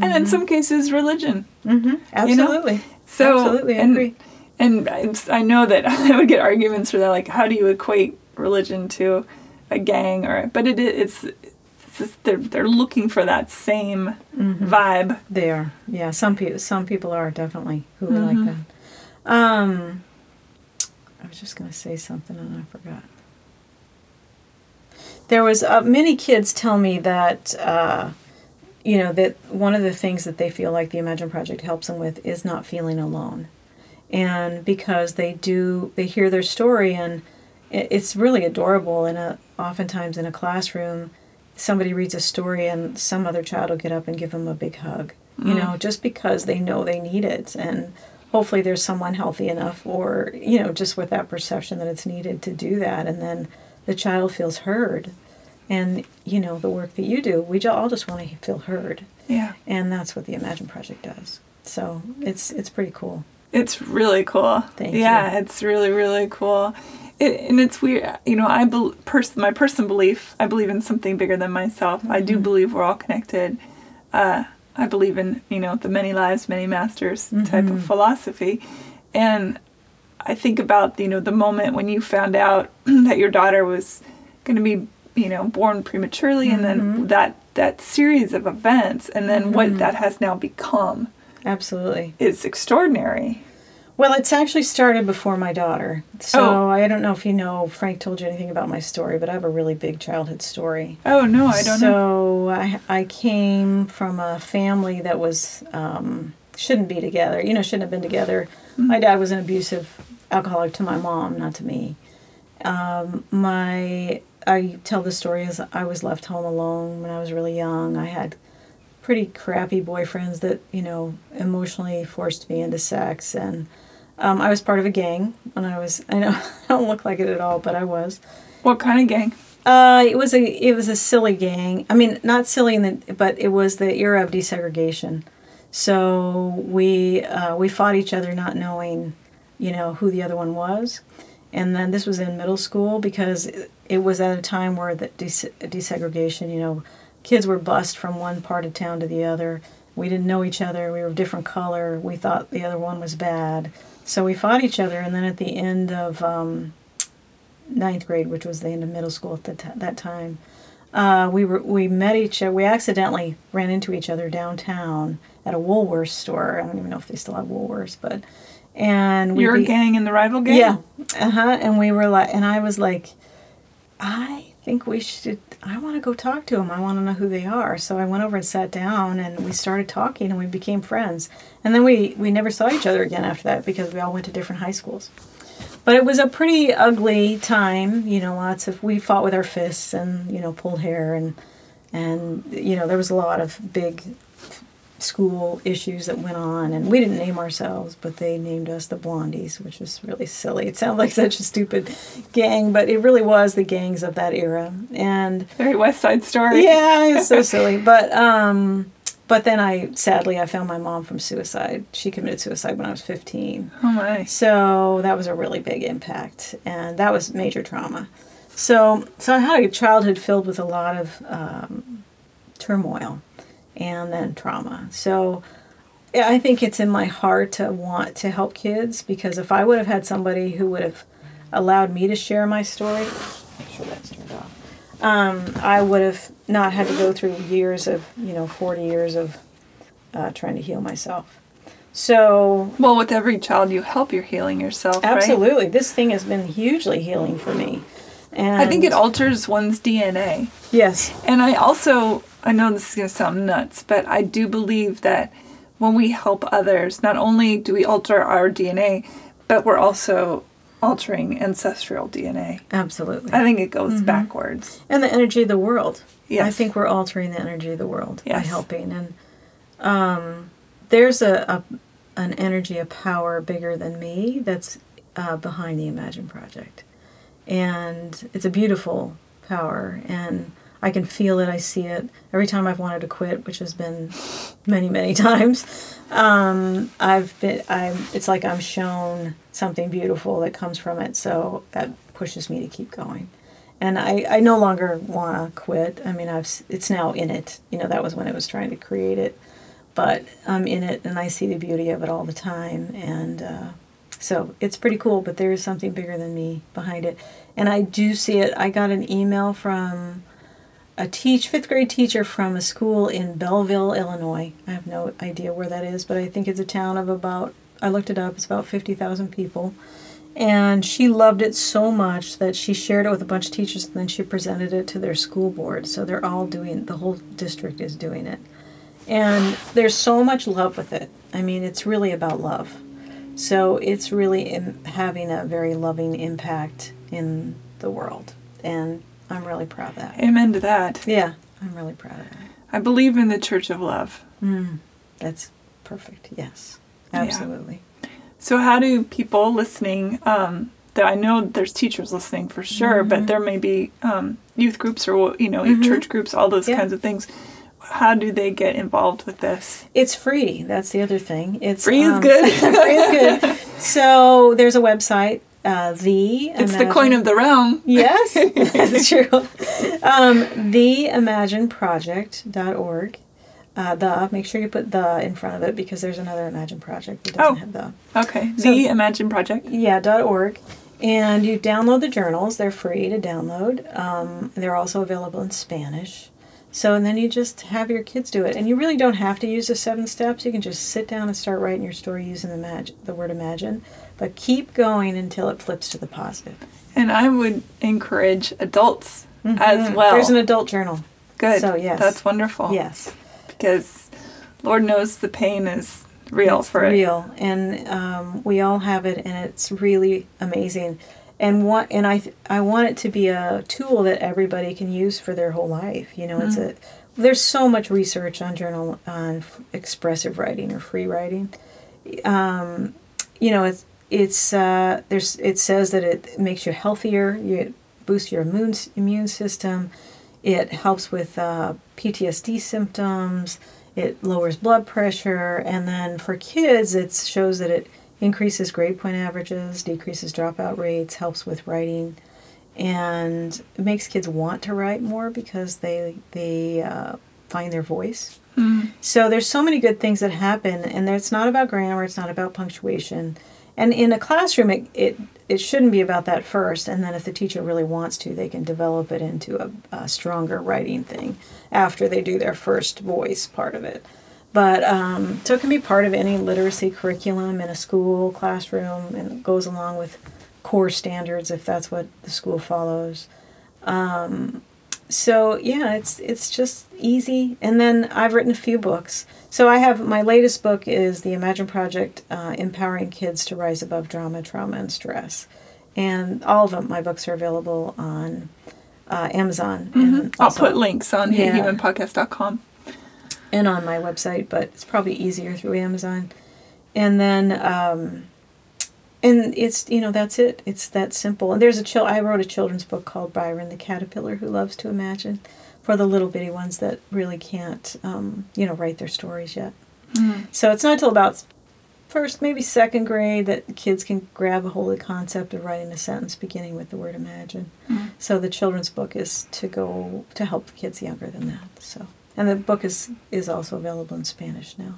Speaker 1: and in some cases religion
Speaker 2: Mm-hmm. Absolutely.
Speaker 1: so
Speaker 2: Absolutely, I
Speaker 1: and,
Speaker 2: agree.
Speaker 1: and I- i know that i would get arguments for that like how do you equate religion to a gang or but it it's, it's just, they're, they're looking for that same
Speaker 2: Mm-hmm.
Speaker 1: vibe
Speaker 2: They are. Yeah, some people some people are definitely who
Speaker 1: Mm-hmm.
Speaker 2: like that. Um I was just going to say something and I forgot. There was uh, many kids tell me that uh you know that one of the things that they feel like the Imagine Project helps them with is not feeling alone. And because they do they hear their story and it's really adorable And a oftentimes in a classroom somebody reads a story and some other child will get up and give them a big hug. You know, just because they know they need it and hopefully there's someone healthy enough or you know just with that perception that it's needed to do that and then the child feels heard and you know the work that you do we all just want to feel heard
Speaker 1: Yeah.
Speaker 2: and that's what the imagine project does so it's it's pretty cool
Speaker 1: It's really cool.
Speaker 2: Thank
Speaker 1: yeah,
Speaker 2: you.
Speaker 1: it's really really cool. It, and it's weird, you know. I bel pers- my personal belief. I believe in something bigger than myself. I
Speaker 2: Mm-hmm.
Speaker 1: do believe we're all connected. Uh, I believe in you know the many lives, many masters type
Speaker 2: Mm-hmm.
Speaker 1: of philosophy, and I think about you know the moment when you found out that your daughter was going to be you know born prematurely, and
Speaker 2: Mm-hmm.
Speaker 1: then that that series of events, and then what that has now become
Speaker 2: absolutely
Speaker 1: it's extraordinary.
Speaker 2: well it's actually started before my daughter so
Speaker 1: Oh.
Speaker 2: i don't know if you know frank told you anything about my story but i have a really big childhood story
Speaker 1: Oh no, I don't know.
Speaker 2: so I, I came from a family that was um, shouldn't be together. You know, shouldn't have been together. My dad was an abusive alcoholic to my mom, not to me. Um, my I tell the story as I was left home alone when I was really young. I had pretty crappy boyfriends that you know emotionally forced me into sex, and um, I was part of a gang when I was. I know I don't look like it at all, but I was.
Speaker 1: What kind of gang?
Speaker 2: Uh, it was a it was a silly gang. I mean, not silly in the but it was the era of desegregation. So we uh, we fought each other, not knowing, you know, who the other one was. And then this was in middle school because it, was at a time where the des- desegregation, you know, kids were bused from one part of town to the other. We didn't know each other. We were different color. We thought the other one was bad. So we fought each other. And then at the end of um, ninth grade, which was the end of middle school at t- that time, uh, we were we met each other. We accidentally ran into each other downtown at a Woolworths store. I don't even know if they still have Woolworths, but and we
Speaker 1: Your
Speaker 2: be-
Speaker 1: gang and the rival gang?
Speaker 2: yeah, uh huh. And we were like, and I was like, I think we should. I want to go talk to them. I want to know who they are. So I went over and sat down, and we started talking, and we became friends. And then we we never saw each other again after that because we all went to different high schools. But it was a pretty ugly time. You know, lots of we fought with our fists and you know pulled hair and and you know there was a lot of big school issues that went on and we didn't name ourselves but they named us the blondies which was really silly it sounded like such a stupid gang but it really was the gangs of that era and
Speaker 1: Very West Side Story.
Speaker 2: yeah it's so silly but um but then i sadly i found my mom from suicide she committed suicide when i was 15
Speaker 1: Oh my.
Speaker 2: so that was a really big impact, and that was major trauma. So, so I had a childhood filled with a lot of um, turmoil, and then trauma. So, I think it's in my heart to want to help kids because if I would have had somebody who would have allowed me to share my story, make sure that's turned off. Um, I would have not had to go through years of you know forty years of uh, trying to heal myself. So
Speaker 1: Well, with every child you help, you're healing yourself, right?
Speaker 2: Absolutely. This thing has been hugely healing for me. And
Speaker 1: I think it alters one's DNA.
Speaker 2: Yes.
Speaker 1: And I also, I know this is going to sound nuts, but I do believe that when we help others, not only do we alter our DNA, but we're also altering ancestral DNA.
Speaker 2: Absolutely.
Speaker 1: I think it goes backwards.
Speaker 2: and the energy of the world.
Speaker 1: Yes.
Speaker 2: I think we're altering the energy of the world by helping. And um, there's a, a an energy, a power bigger than me that's uh, behind the Imagine Project. And it's a beautiful power. And I can feel it, I see it. Every time I've wanted to quit, which has been many, many times, um, I've been, I'm, it's like I'm shown something beautiful that comes from it. So that pushes me to keep going and I, I no longer want to quit. I mean, I've it's now in it. You know, that was when it was trying to create it, but I'm in it, and I see the beauty of it all the time, and uh, so it's pretty cool. But there is something bigger than me behind it, and I do see it. I got an email from a teach fifth grade teacher from a school in Belleville, Illinois. I have no idea where that is, but I think it's a town of about. I looked it up. It's about fifty thousand people and she loved it so much that she shared it with a bunch of teachers and then she presented it to their school board so they're all doing the whole district is doing it and there's so much love with it i mean it's really about love so it's really having a very loving impact in the world and i'm really proud of that
Speaker 1: Amen to that.
Speaker 2: yeah I'm really proud of that.
Speaker 1: I believe in the Church of Love.
Speaker 2: That's perfect. Yes,
Speaker 1: Yeah.
Speaker 2: absolutely.
Speaker 1: So, how do people listening? Um, that I know there's teachers listening for sure,
Speaker 2: Mm-hmm.
Speaker 1: but there may be um, youth groups or you know church groups, all those
Speaker 2: Yeah.
Speaker 1: kinds of things. How do they get involved with this?
Speaker 2: It's free. That's the other thing. It's
Speaker 1: Free is
Speaker 2: um,
Speaker 1: good.
Speaker 2: free is good. So there's a website. Uh, the
Speaker 1: It's the coin of the realm.
Speaker 2: Yes, that's true. Um, theimagineproject.org. Uh, the, make sure you put the in front of it because there's another Imagine project that doesn't
Speaker 1: Oh.
Speaker 2: have the.
Speaker 1: Okay,
Speaker 2: So-
Speaker 1: the Imagine Project.
Speaker 2: Yeah, dot .org. And you download the journals. They're free to download. Um, they're also available in Spanish. So, and then you just have your kids do it. And you really don't have to use the seven steps. You can just sit down and start writing your story using the, mag- the word imagine. But keep going until it flips to the positive.
Speaker 1: And I would encourage adults as well.
Speaker 2: Mm-hmm. There's an adult journal.
Speaker 1: Good.
Speaker 2: So, yes.
Speaker 1: That's wonderful.
Speaker 2: Yes.
Speaker 1: Because Lord knows the pain is real
Speaker 2: it's
Speaker 1: for it.
Speaker 2: real and um, we all have it and it's really amazing and what and I th- I want it to be a tool that everybody can use for their whole life you know it's a there's so much research on journal on f- expressive writing or free writing. Um, you know it's it's uh, there's it says that it makes you healthier you boosts your immune immune system it helps with uh, PTSD symptoms it lowers blood pressure and then for kids it shows that it increases grade point averages decreases dropout rates helps with writing and it makes kids want to write more because they they uh, find their voice. So there's so many good things that happen and it's not about grammar it's not about punctuation. And in a classroom it, it it shouldn't be about that first and then if the teacher really wants to they can develop it into a, a stronger writing thing after they do their first voice part of it but um, so it can be part of any literacy curriculum in a school classroom and it goes along with core standards if that's what the school follows. Um, so yeah it's it's just easy. And then i've written a few books. So i have my latest book is the imagine project uh, empowering kids to rise above drama trauma and stress. And all of them my books are available on uh, amazon and
Speaker 1: I'll put links on
Speaker 2: Yeah.
Speaker 1: humanpodcast.com.
Speaker 2: and on my website, but it's probably easier through Amazon. And then, um, and it's you know that's it. It's that simple. And there's a chill. I wrote a children's book called Byron the Caterpillar Who Loves to Imagine, for the little bitty ones that really can't um, you know write their stories yet. So it's not until about first, maybe second grade that kids can grab a hold of the concept of writing a sentence beginning with the word imagine. So the children's book is to go to help the kids younger than that. So and the book is is also available in Spanish now.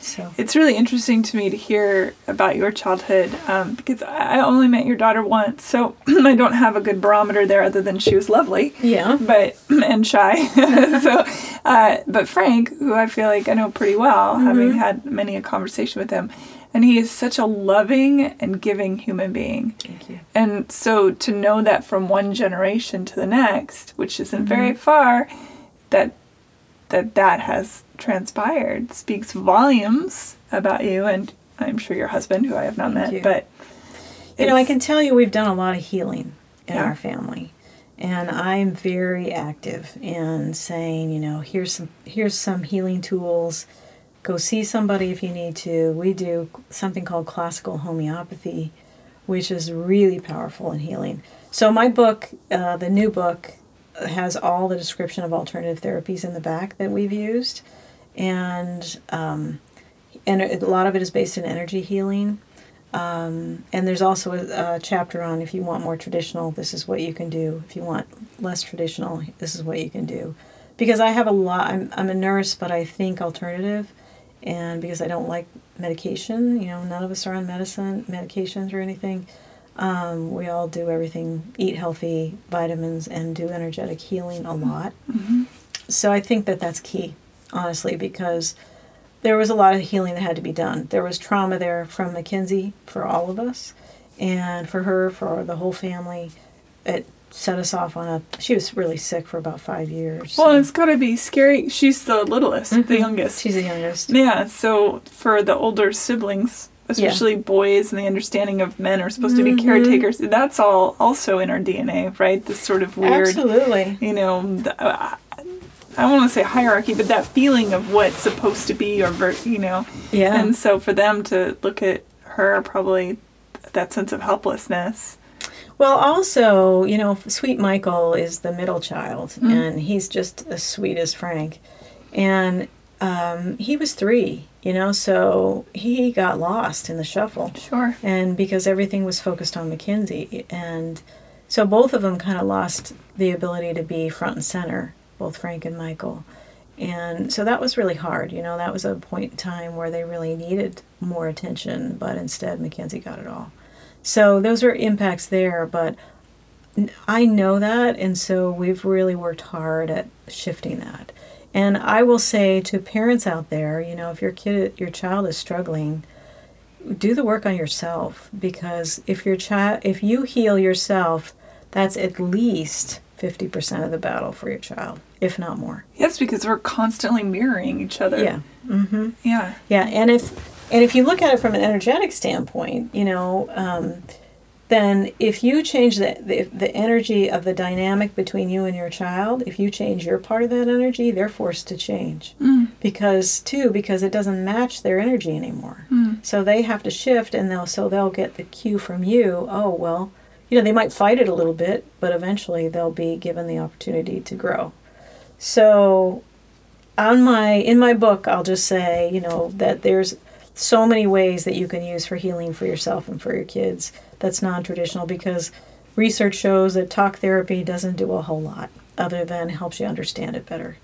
Speaker 2: So
Speaker 1: It's really interesting to me to hear about your childhood um, because I only met your daughter once, so I don't have a good barometer there other than she was lovely.
Speaker 2: yeah,
Speaker 1: but and shy. so, uh, but Frank, who I feel like I know pretty well, having had many a conversation with him, and he is such a loving and giving human being.
Speaker 2: thank you.
Speaker 1: And so to know that from one generation to the next, which isn't very far, that that that has transpired speaks volumes about you and I'm sure your husband, who I have not
Speaker 2: Thank
Speaker 1: met,
Speaker 2: you.
Speaker 1: but
Speaker 2: You know, I can tell you we've done a lot of healing in
Speaker 1: Yeah.
Speaker 2: our family. And I'm very active in saying, you know, here's some here's some healing tools. Go see somebody if you need to. We do something called classical homeopathy, which is really powerful in healing. So my book, uh, the new book, has all the description of alternative therapies in the back that we've used, and um, and a lot of it is based in energy healing. Um, and there's also a, a chapter on if you want more traditional, this is what you can do. If you want less traditional, this is what you can do. Because I have a lot, I'm, I'm a nurse, but I think alternative. And because I don't like medication, you know, none of us are on medicine, medications or anything. Um, we all do everything, eat healthy, vitamins, and do energetic healing a lot. So I think that that's key, honestly, because there was a lot of healing that had to be done. There was trauma there from Mackenzie for all of us, and for her, for the whole family. It set us off on a. She was really sick for about five years.
Speaker 1: well,
Speaker 2: so-
Speaker 1: it's got to be scary. She's the littlest, the youngest.
Speaker 2: she's the youngest.
Speaker 1: Yeah, so for the older siblings, especially boys, and the understanding of men are supposed to
Speaker 2: Mm-hmm.
Speaker 1: be caretakers, that's all also in our DNA, right? This sort of weird,
Speaker 2: Absolutely.
Speaker 1: you know, the, uh, I don't want to say hierarchy, but that feeling of what's supposed to be, or ver- you know,
Speaker 2: Yeah.
Speaker 1: And so for them to look at her, probably that sense of helplessness.
Speaker 2: Well, also, you know, Sweet Michael is the middle child,
Speaker 1: Mm-hmm.
Speaker 2: and he's just as sweet as Frank. And um, he was three, you know, so he got lost in the shuffle.
Speaker 1: Sure.
Speaker 2: And because everything was focused on Mackenzie. And so both of them kind of lost the ability to be front and center, both Frank and Michael. And so that was really hard. You know, that was a point in time where they really needed more attention, but instead Mackenzie got it all. So those are impacts there, but i know that, and so we've really worked hard at shifting that. And I will say to parents out there, you know, if your kid, your child is struggling, do the work on yourself because if your child, if you heal yourself, that's at least fifty percent of the battle for your child, if not more.
Speaker 1: Yes, because we're constantly mirroring each other.
Speaker 2: Yeah. Mm-hmm.
Speaker 1: Yeah.
Speaker 2: Yeah, and if and if you look at it from an energetic standpoint, you know, um, then if you change the, the the energy of the dynamic between you and your child, if you change your part of that energy, they're forced to change mm. because too because it doesn't match their energy anymore. Mm. So they have to shift, and they'll so they'll get the cue from you. Oh well, you know they might fight it a little bit, but eventually they'll be given the opportunity to grow. So on my in my book i'll just say you know that there's so many ways that you can use for healing for yourself and for your kids that's non-traditional because research shows that talk therapy doesn't do a whole lot other than helps you understand it better.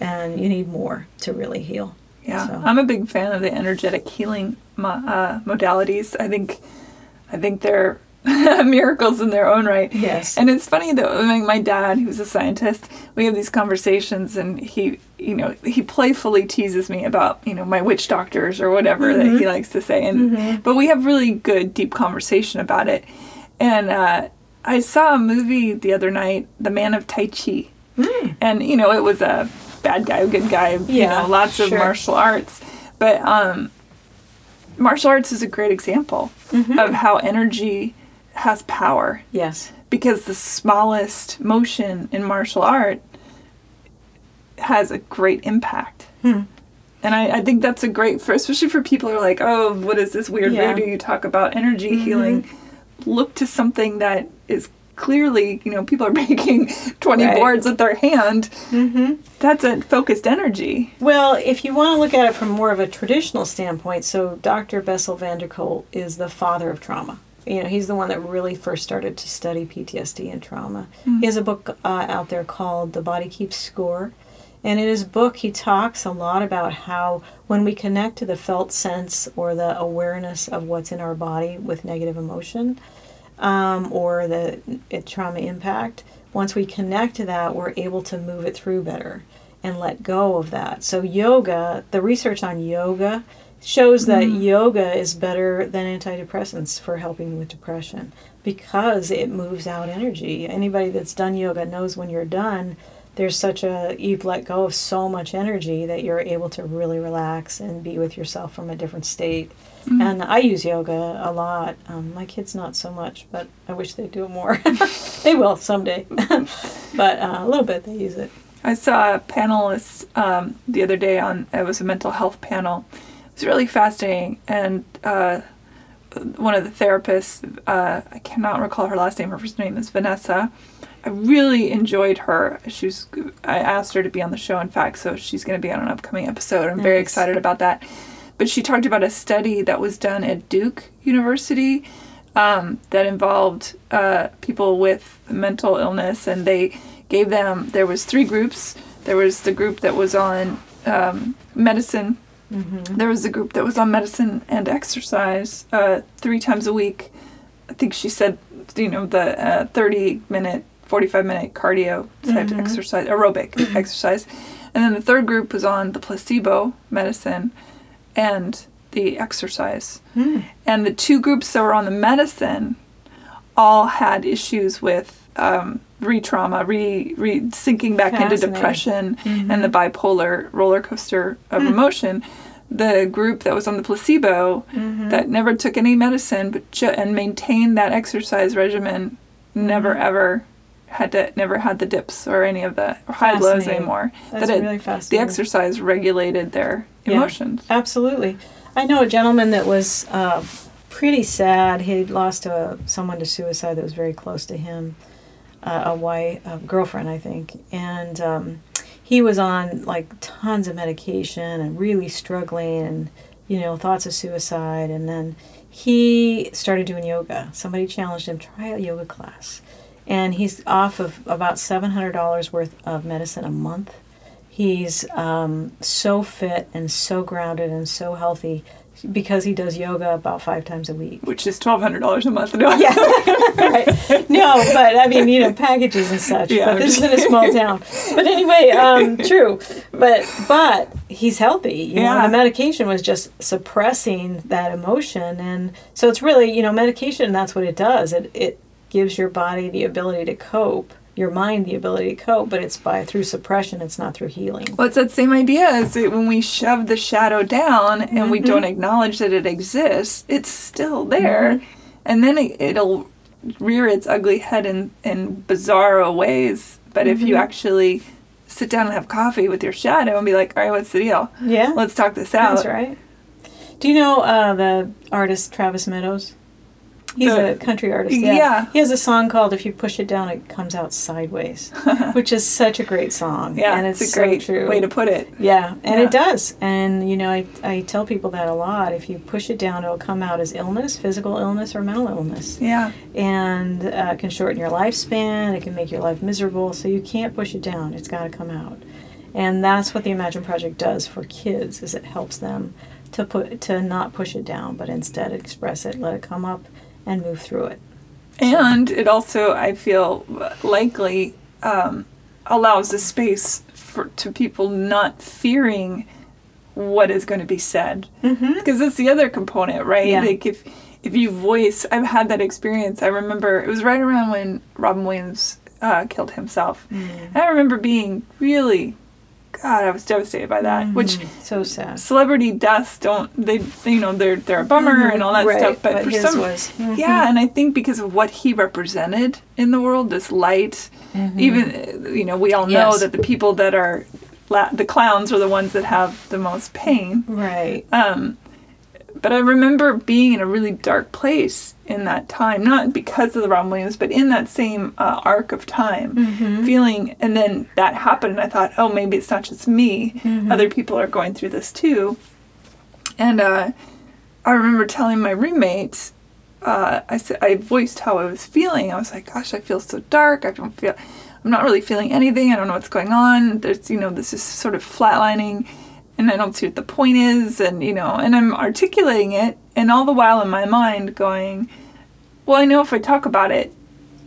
Speaker 2: And you need more to really heal.
Speaker 1: Yeah,
Speaker 2: So-
Speaker 1: I'm a big fan of the energetic healing mo- uh, modalities. I think, I think they're miracles in their own right.
Speaker 2: Yes.
Speaker 1: And it's funny though. I mean, my dad, who's a scientist, we have these conversations, and he, you know, he playfully teases me about, you know, my witch doctors or whatever that he likes to say, and but we have really good, deep conversation about it. And uh, I saw a movie the other night, The Man of Tai Chi, and you know, it was a bad guy, good guy, you know, lots of martial arts, but um, martial arts is a great example of how energy has power
Speaker 2: yes
Speaker 1: because the smallest motion in martial art has a great impact.
Speaker 2: Hmm.
Speaker 1: And I, I think that's a great for especially for people who are like, oh, what is this weird
Speaker 2: Yeah.
Speaker 1: voodoo you talk about energy healing? Look to something that is clearly, you know, people are making twenty
Speaker 2: Right.
Speaker 1: boards with their hand. Mm-hmm. That's a focused energy.
Speaker 2: Well, if you want to look at it from more of a traditional standpoint, so Dr. Bessel van der Kolk is the father of trauma. You know, he's the one that really first started to study PTSD and trauma. He has a book uh, out there called The Body Keeps Score. And in his book, he talks a lot about how when we connect to the felt sense or the awareness of what's in our body with negative emotion, um, or the uh, trauma impact, once we connect to that, we're able to move it through better and let go of that. So, yoga, the research on yoga shows that yoga is better than antidepressants for helping with depression because it moves out energy. Anybody that's done yoga knows when you're done, there's such a you've let go of so much energy that you're able to really relax and be with yourself from a different state. And I use yoga a lot. Um, my kids not so much, but I wish they'd do it more. they will someday, but uh, a little bit they use it.
Speaker 1: I saw a panelist um, the other day on it was a mental health panel. It was really fascinating, and uh, one of the therapists, uh, I cannot recall her last name. Her first name is Vanessa. I really enjoyed her. She was. I asked her to be on the show. In fact, so she's going to be on an upcoming episode. I'm very excited about that. But she talked about a study that was done at Duke University um, that involved uh, people with mental illness, and they gave them. There was three groups. There was the group that was on um, medicine. There was a group that was on medicine and exercise uh, three times a week. I think she said, you know, the uh, 30 minute, 45 minute cardio type exercise, aerobic exercise. And then the third group was on the placebo medicine and the exercise. And the two groups that were on the medicine all had issues with um, re trauma, re, re sinking back into
Speaker 2: Fascinating.
Speaker 1: depression mm-hmm. and the bipolar roller coaster of mm. emotion. The group that was on the placebo mm-hmm. that never took any medicine but ju- and maintained that exercise regimen never mm-hmm. ever had to never had the dips or any of the high lows anymore.
Speaker 2: That's
Speaker 1: that it,
Speaker 2: really
Speaker 1: the exercise regulated their
Speaker 2: Yeah.
Speaker 1: emotions.
Speaker 2: Absolutely. I know a gentleman that was uh, pretty sad. He'd lost a, someone to suicide that was very close to him, uh, a wife, a girlfriend, I think. And um, he was on like tons of medication and really struggling and, you know, thoughts of suicide. And then he started doing yoga. Somebody challenged him, try a yoga class. And he's off of about $700 worth of medicine a month. He's um, so fit and so grounded and so healthy because he does yoga about five times a week.
Speaker 1: Which is twelve hundred dollars a month. No.
Speaker 2: Yeah, right. No, but I mean, you know, packages and such.
Speaker 1: Yeah,
Speaker 2: but this is in a small town. But anyway, um, true. But but he's healthy. You know,
Speaker 1: Yeah.
Speaker 2: the medication was just suppressing that emotion, and so it's really you know, medication. That's what it does. It it gives your body the ability to cope, your mind the ability to cope, but it's by through suppression. It's not through healing.
Speaker 1: Well, it's that same idea as when we shove the shadow down and we
Speaker 2: Mm-hmm.
Speaker 1: don't acknowledge that it exists, it's still there.
Speaker 2: Mm-hmm.
Speaker 1: And then it, it'll rear its ugly head in, in bizarro ways. But if
Speaker 2: Mm-hmm.
Speaker 1: you actually sit down and have coffee with your shadow and be like, all right, what's the deal?
Speaker 2: Yeah,
Speaker 1: Let's talk this out.
Speaker 2: that's right. Do you know uh, the artist Travis Meadows? He's
Speaker 1: The-
Speaker 2: a country artist. Yeah.
Speaker 1: yeah.
Speaker 2: He has a song called "If You Push It Down, It Comes Out Sideways," which is such a great song.
Speaker 1: Yeah,
Speaker 2: and
Speaker 1: it's,
Speaker 2: it's,
Speaker 1: a great
Speaker 2: so true.
Speaker 1: way to put it.
Speaker 2: Yeah, and
Speaker 1: Yeah.
Speaker 2: it does. And you know, I I tell people that a lot. If you push it down, it'll come out as illness, physical illness, or mental illness,
Speaker 1: Yeah.
Speaker 2: and uh, it can shorten your lifespan. It can make your life miserable. So you can't push it down. It's got to come out. And that's what the Imagine Project does for kids. Is it helps them to put to not push it down, but instead express it, let it come up, and move through it.
Speaker 1: And it also, I feel, likely um, allows a space for to people not fearing what is going to be said. Because that's the other component, right?
Speaker 2: Yeah.
Speaker 1: Like if if you voice, I've had that experience. I remember it was right around when Robin Williams uh, killed himself. And I remember being really, God, I was devastated by that. Which
Speaker 2: So sad.
Speaker 1: celebrity deaths don't they you know they're they're a bummer and all that
Speaker 2: Right,
Speaker 1: stuff but,
Speaker 2: but
Speaker 1: for
Speaker 2: his
Speaker 1: some
Speaker 2: was- Mhm.
Speaker 1: yeah and i think because of what he represented in the world this light even uh, you know we all know
Speaker 2: Yes.
Speaker 1: that the people that are la- the clowns are the ones that have the most pain
Speaker 2: Right.
Speaker 1: um but I remember being in a really dark place in that time, not because of the Robin Williams, but in that same uh, arc of time, feeling. And then that happened, and I thought, oh, maybe it's not just me; other people are going through this too. And uh, I remember telling my roommate, uh, I said I voiced how I was feeling. I was like, "Gosh, I feel so dark. I don't feel. I'm not really feeling anything. I don't know what's going on. There's, you know, this is sort of flatlining." And I don't see what the point is, and you know, and I'm articulating it, and all the while in my mind going, well, I know if I talk about it,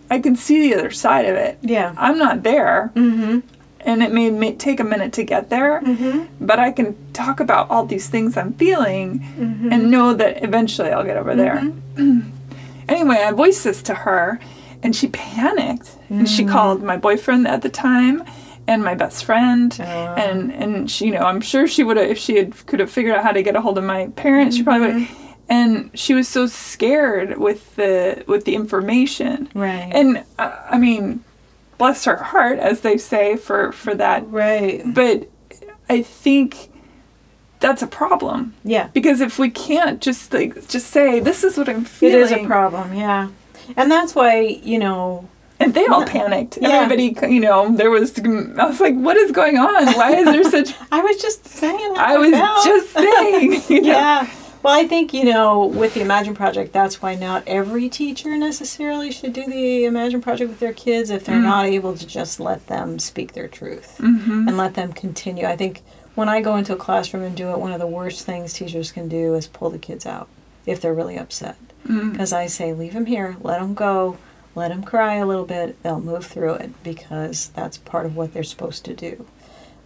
Speaker 1: I can see the other side of it.
Speaker 2: Yeah.
Speaker 1: I'm not there,
Speaker 2: Mm-hmm.
Speaker 1: and it may, may take a minute to get there,
Speaker 2: Mm-hmm.
Speaker 1: but I can talk about all these things I'm feeling,
Speaker 2: Mm-hmm.
Speaker 1: and know that eventually I'll get over there. anyway, I voiced this to her, and she panicked, and she
Speaker 2: Mm.
Speaker 1: called my boyfriend at the time. And my best friend, and and she, you know, I'm sure she would have if she had could have figured out how to get a hold of my parents. She probably would. And she was so scared with the with the information.
Speaker 2: Right.
Speaker 1: And uh, I mean, bless her heart, as they say, for for that.
Speaker 2: right.
Speaker 1: But I think that's a problem
Speaker 2: Yeah.
Speaker 1: because if we can't just like just say this is what I'm feeling,
Speaker 2: is a problem. Yeah. And that's why you know.
Speaker 1: and they all panicked.
Speaker 2: Yeah.
Speaker 1: Everybody, you know, there was. I was like, what is going on? Why is there such?
Speaker 2: I was just saying.
Speaker 1: I was
Speaker 2: felt.
Speaker 1: just saying. you know.
Speaker 2: Yeah. Well, I think, you know, with the Imagine Project, that's why not every teacher necessarily should do the Imagine Project with their kids if they're
Speaker 1: Mm.
Speaker 2: not able to just let them speak their truth
Speaker 1: Mm-hmm.
Speaker 2: and let them continue. I think when I go into a classroom and do it, one of the worst things teachers can do is pull the kids out if they're really upset.
Speaker 1: Mm.
Speaker 2: Because I say, leave them here, let them go, let them cry a little bit, they'll move through it because that's part of what they're supposed to do.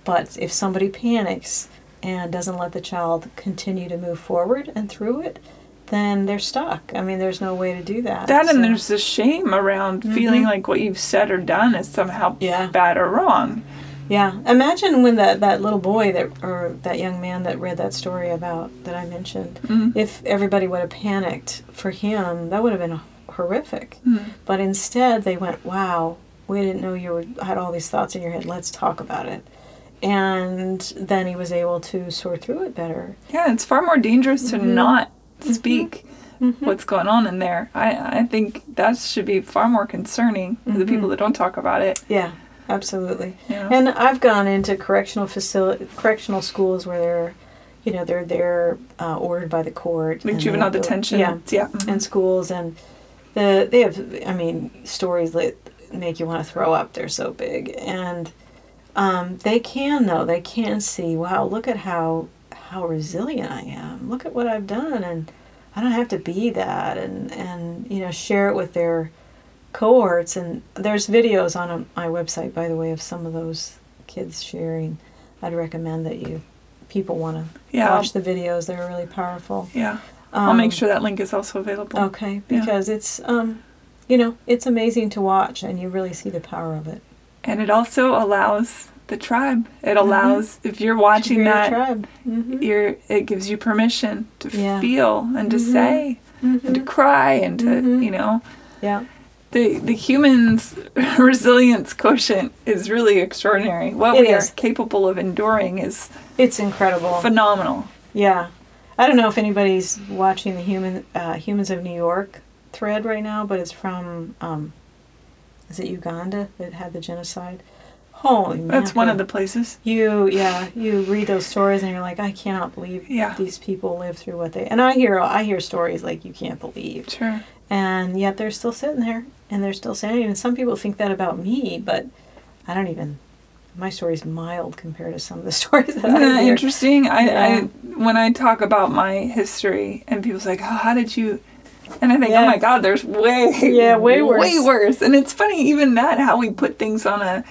Speaker 2: But if somebody panics and doesn't let the child continue to move forward and through it, then they're stuck. I mean, there's no way to do that.
Speaker 1: That and there's the shame around feeling like what you've said or done is somehow
Speaker 2: Mm-hmm. Yeah.
Speaker 1: bad or wrong.
Speaker 2: Yeah, imagine when that that little boy that or that young man that read that story about that I mentioned.
Speaker 1: Mhm.
Speaker 2: If everybody would have panicked for him, that would have been horrific.
Speaker 1: Mm.
Speaker 2: But instead, they went, "Wow, we didn't know you were, had all these thoughts in your head. Let's talk about it. And then he was able to sort through it better.
Speaker 1: Yeah, it's far more dangerous to
Speaker 2: Mm-hmm.
Speaker 1: not speak what's going on in there. I, I think that should be far more concerning to the
Speaker 2: Mm-hmm.
Speaker 1: people that don't talk about it.
Speaker 2: Yeah, absolutely.
Speaker 1: Know?
Speaker 2: And I've gone into correctional facility, correctional schools where they're, you know, they're they're uh, ordered by the court.
Speaker 1: like juvenile detention.
Speaker 2: Yeah,
Speaker 1: yeah. mhm.
Speaker 2: and schools and the they have I mean stories that make you want to throw up. They're so big and um, they can though they can see wow look at how how resilient I am. Look at what I've done and I don't have to be that and and you know share it with their cohorts and there's videos on um, my website by the way of some of those kids sharing. I'd recommend that you people want to
Speaker 1: Yeah.
Speaker 2: watch the videos. They're really powerful.
Speaker 1: Yeah. I'll make
Speaker 2: Um,
Speaker 1: sure that link is also available.
Speaker 2: Okay,
Speaker 1: Yeah.
Speaker 2: because it's um, you know, it's amazing to watch, and you really see the power of it.
Speaker 1: And it also allows the tribe. It allows if you're watching that,
Speaker 2: tribe. Mm-hmm.
Speaker 1: you're it gives you permission to
Speaker 2: Yeah.
Speaker 1: feel and to
Speaker 2: Mhm.
Speaker 1: say and to cry and to
Speaker 2: Mhm.
Speaker 1: you know
Speaker 2: Yeah,
Speaker 1: the the human's resilience quotient is really extraordinary. What
Speaker 2: It
Speaker 1: we
Speaker 2: is.
Speaker 1: are capable of enduring is
Speaker 2: it's incredible.
Speaker 1: phenomenal.
Speaker 2: yeah, I don't know if anybody's watching the human uh, humans of New York thread right now, but it's from um, is it Uganda that had the genocide? Holy,
Speaker 1: That's one of the places.
Speaker 2: You yeah, you read those stories and you're like, I cannot believe
Speaker 1: Yeah.
Speaker 2: these people live through what they. And I hear I hear stories like you can't believe.
Speaker 1: Sure.
Speaker 2: and yet they're still sitting there and they're still standing and some people think that about me but i don't even my story's mild compared to some of the stories that
Speaker 1: Isn't
Speaker 2: i
Speaker 1: that interesting? I,
Speaker 2: Yeah.
Speaker 1: I when I talk about my history and people's like, oh, how did you? And I think,
Speaker 2: Yeah.
Speaker 1: oh my God, there's way,
Speaker 2: Yeah, way worse.
Speaker 1: way worse. And it's funny, even that, how we put things on a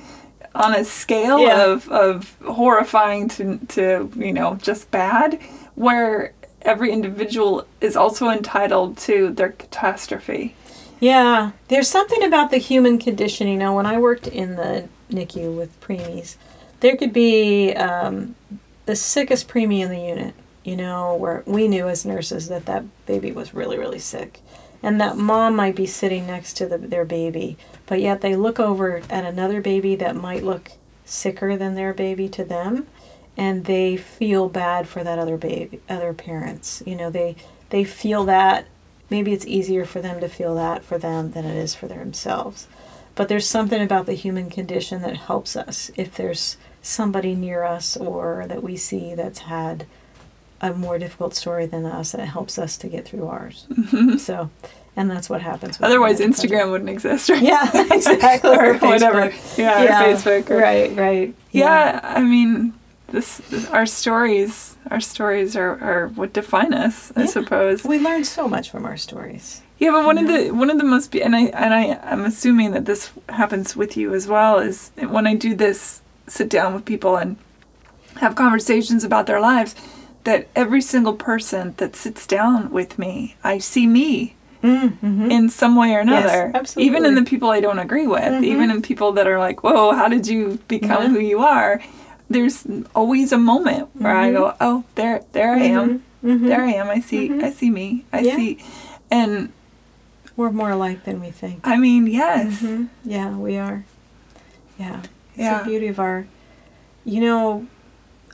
Speaker 1: on a scale
Speaker 2: Yeah.
Speaker 1: of of horrifying to to you know just bad, where every individual is also entitled to their catastrophe.
Speaker 2: yeah there's something about the human condition you know when i worked in the nicu with preemies there could be um, the sickest preemie in the unit you know where we knew as nurses that that baby was really really sick. And that mom might be sitting next to the, their baby but yet they look over at another baby that might look sicker than their baby to them and they feel bad for that other baby other parents. You know they they feel that maybe it's easier for them to feel that for them than it is for themselves. But there's something about the human condition that helps us. If there's somebody near us or that we see that's had a more difficult story than us and it helps us to get through ours mm-hmm. so and that's what happens with
Speaker 1: Otherwise, Instagram wouldn't exist, right?
Speaker 2: Yeah exactly
Speaker 1: or
Speaker 2: Facebook.
Speaker 1: whatever. Yeah, or Facebook. Or,
Speaker 2: right right
Speaker 1: yeah, I mean, this, this our stories, our stories are, are what define us, I
Speaker 2: Yeah.
Speaker 1: suppose.
Speaker 2: we learn so much from our stories
Speaker 1: Yeah, but one of the one of the most be- and I and I I'm assuming that this happens with you as well is when I do this sit down with people and have conversations about their lives that every single person that sits down with me, I see me
Speaker 2: mm-hmm.
Speaker 1: in some way or another.
Speaker 2: absolutely.
Speaker 1: Even in the people I don't agree with,
Speaker 2: Mhm.
Speaker 1: even in people that are like, "Whoa, how did you become
Speaker 2: Yeah.
Speaker 1: who you are?" There's always a moment where I go, "Oh, there, there I am.
Speaker 2: Mhm.
Speaker 1: There I am. I see,
Speaker 2: Mhm.
Speaker 1: I see me. I
Speaker 2: Yeah.
Speaker 1: see." And
Speaker 2: we're more alike than we think
Speaker 1: I mean, yes.
Speaker 2: Yeah, we are. Yeah. It's
Speaker 1: Yeah.
Speaker 2: the beauty of our. You know,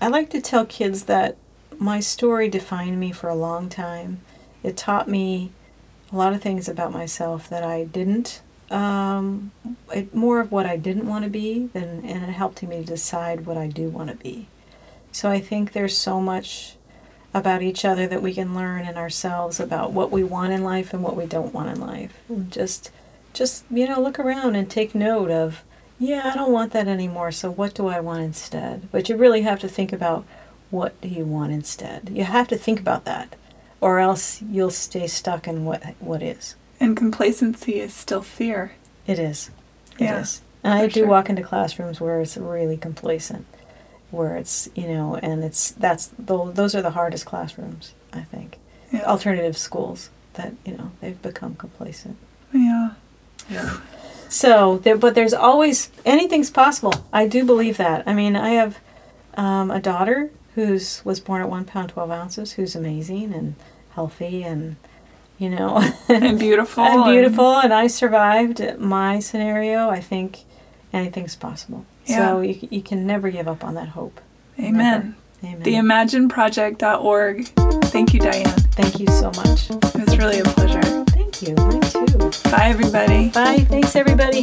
Speaker 2: I like to tell kids that my story defined me for a long time. It taught me a lot of things about myself that I didn't. Um, it, more of what I didn't want to be, than, and it helped me to decide what I do want to be. So I think there's so much about each other that we can learn in ourselves about what we want in life and what we don't want in life. And just just you know look around and take note of yeah i don't want that anymore so what do i want instead but you really have to think about what do you want instead you have to think about that or else you'll stay stuck in what what is
Speaker 1: and complacency is still fear.
Speaker 2: it is It is,
Speaker 1: Yeah,
Speaker 2: and i do
Speaker 1: sure.
Speaker 2: walk into classrooms where it's really complacent where it's you know and it's that's tho- those are the hardest classrooms i think
Speaker 1: Yeah.
Speaker 2: alternative schools that you know they've become complacent Yeah.
Speaker 1: Yeah.
Speaker 2: So, there, but there's always anything's possible. I do believe that. I mean, I have um, a daughter who's was born at one pound twelve ounces, who's amazing and healthy, and you know,
Speaker 1: And beautiful.
Speaker 2: and beautiful. And I survived my scenario. I think anything's possible.
Speaker 1: Yeah.
Speaker 2: So you, you can never give up on that hope.
Speaker 1: Amen.
Speaker 2: Amen.
Speaker 1: TheImagineProject.org. Thank you, Diane.
Speaker 2: Thank you so much.
Speaker 1: It was really a pleasure.
Speaker 2: Thank you. Mine too.
Speaker 1: Bye, everybody.
Speaker 2: Bye. Thanks, everybody.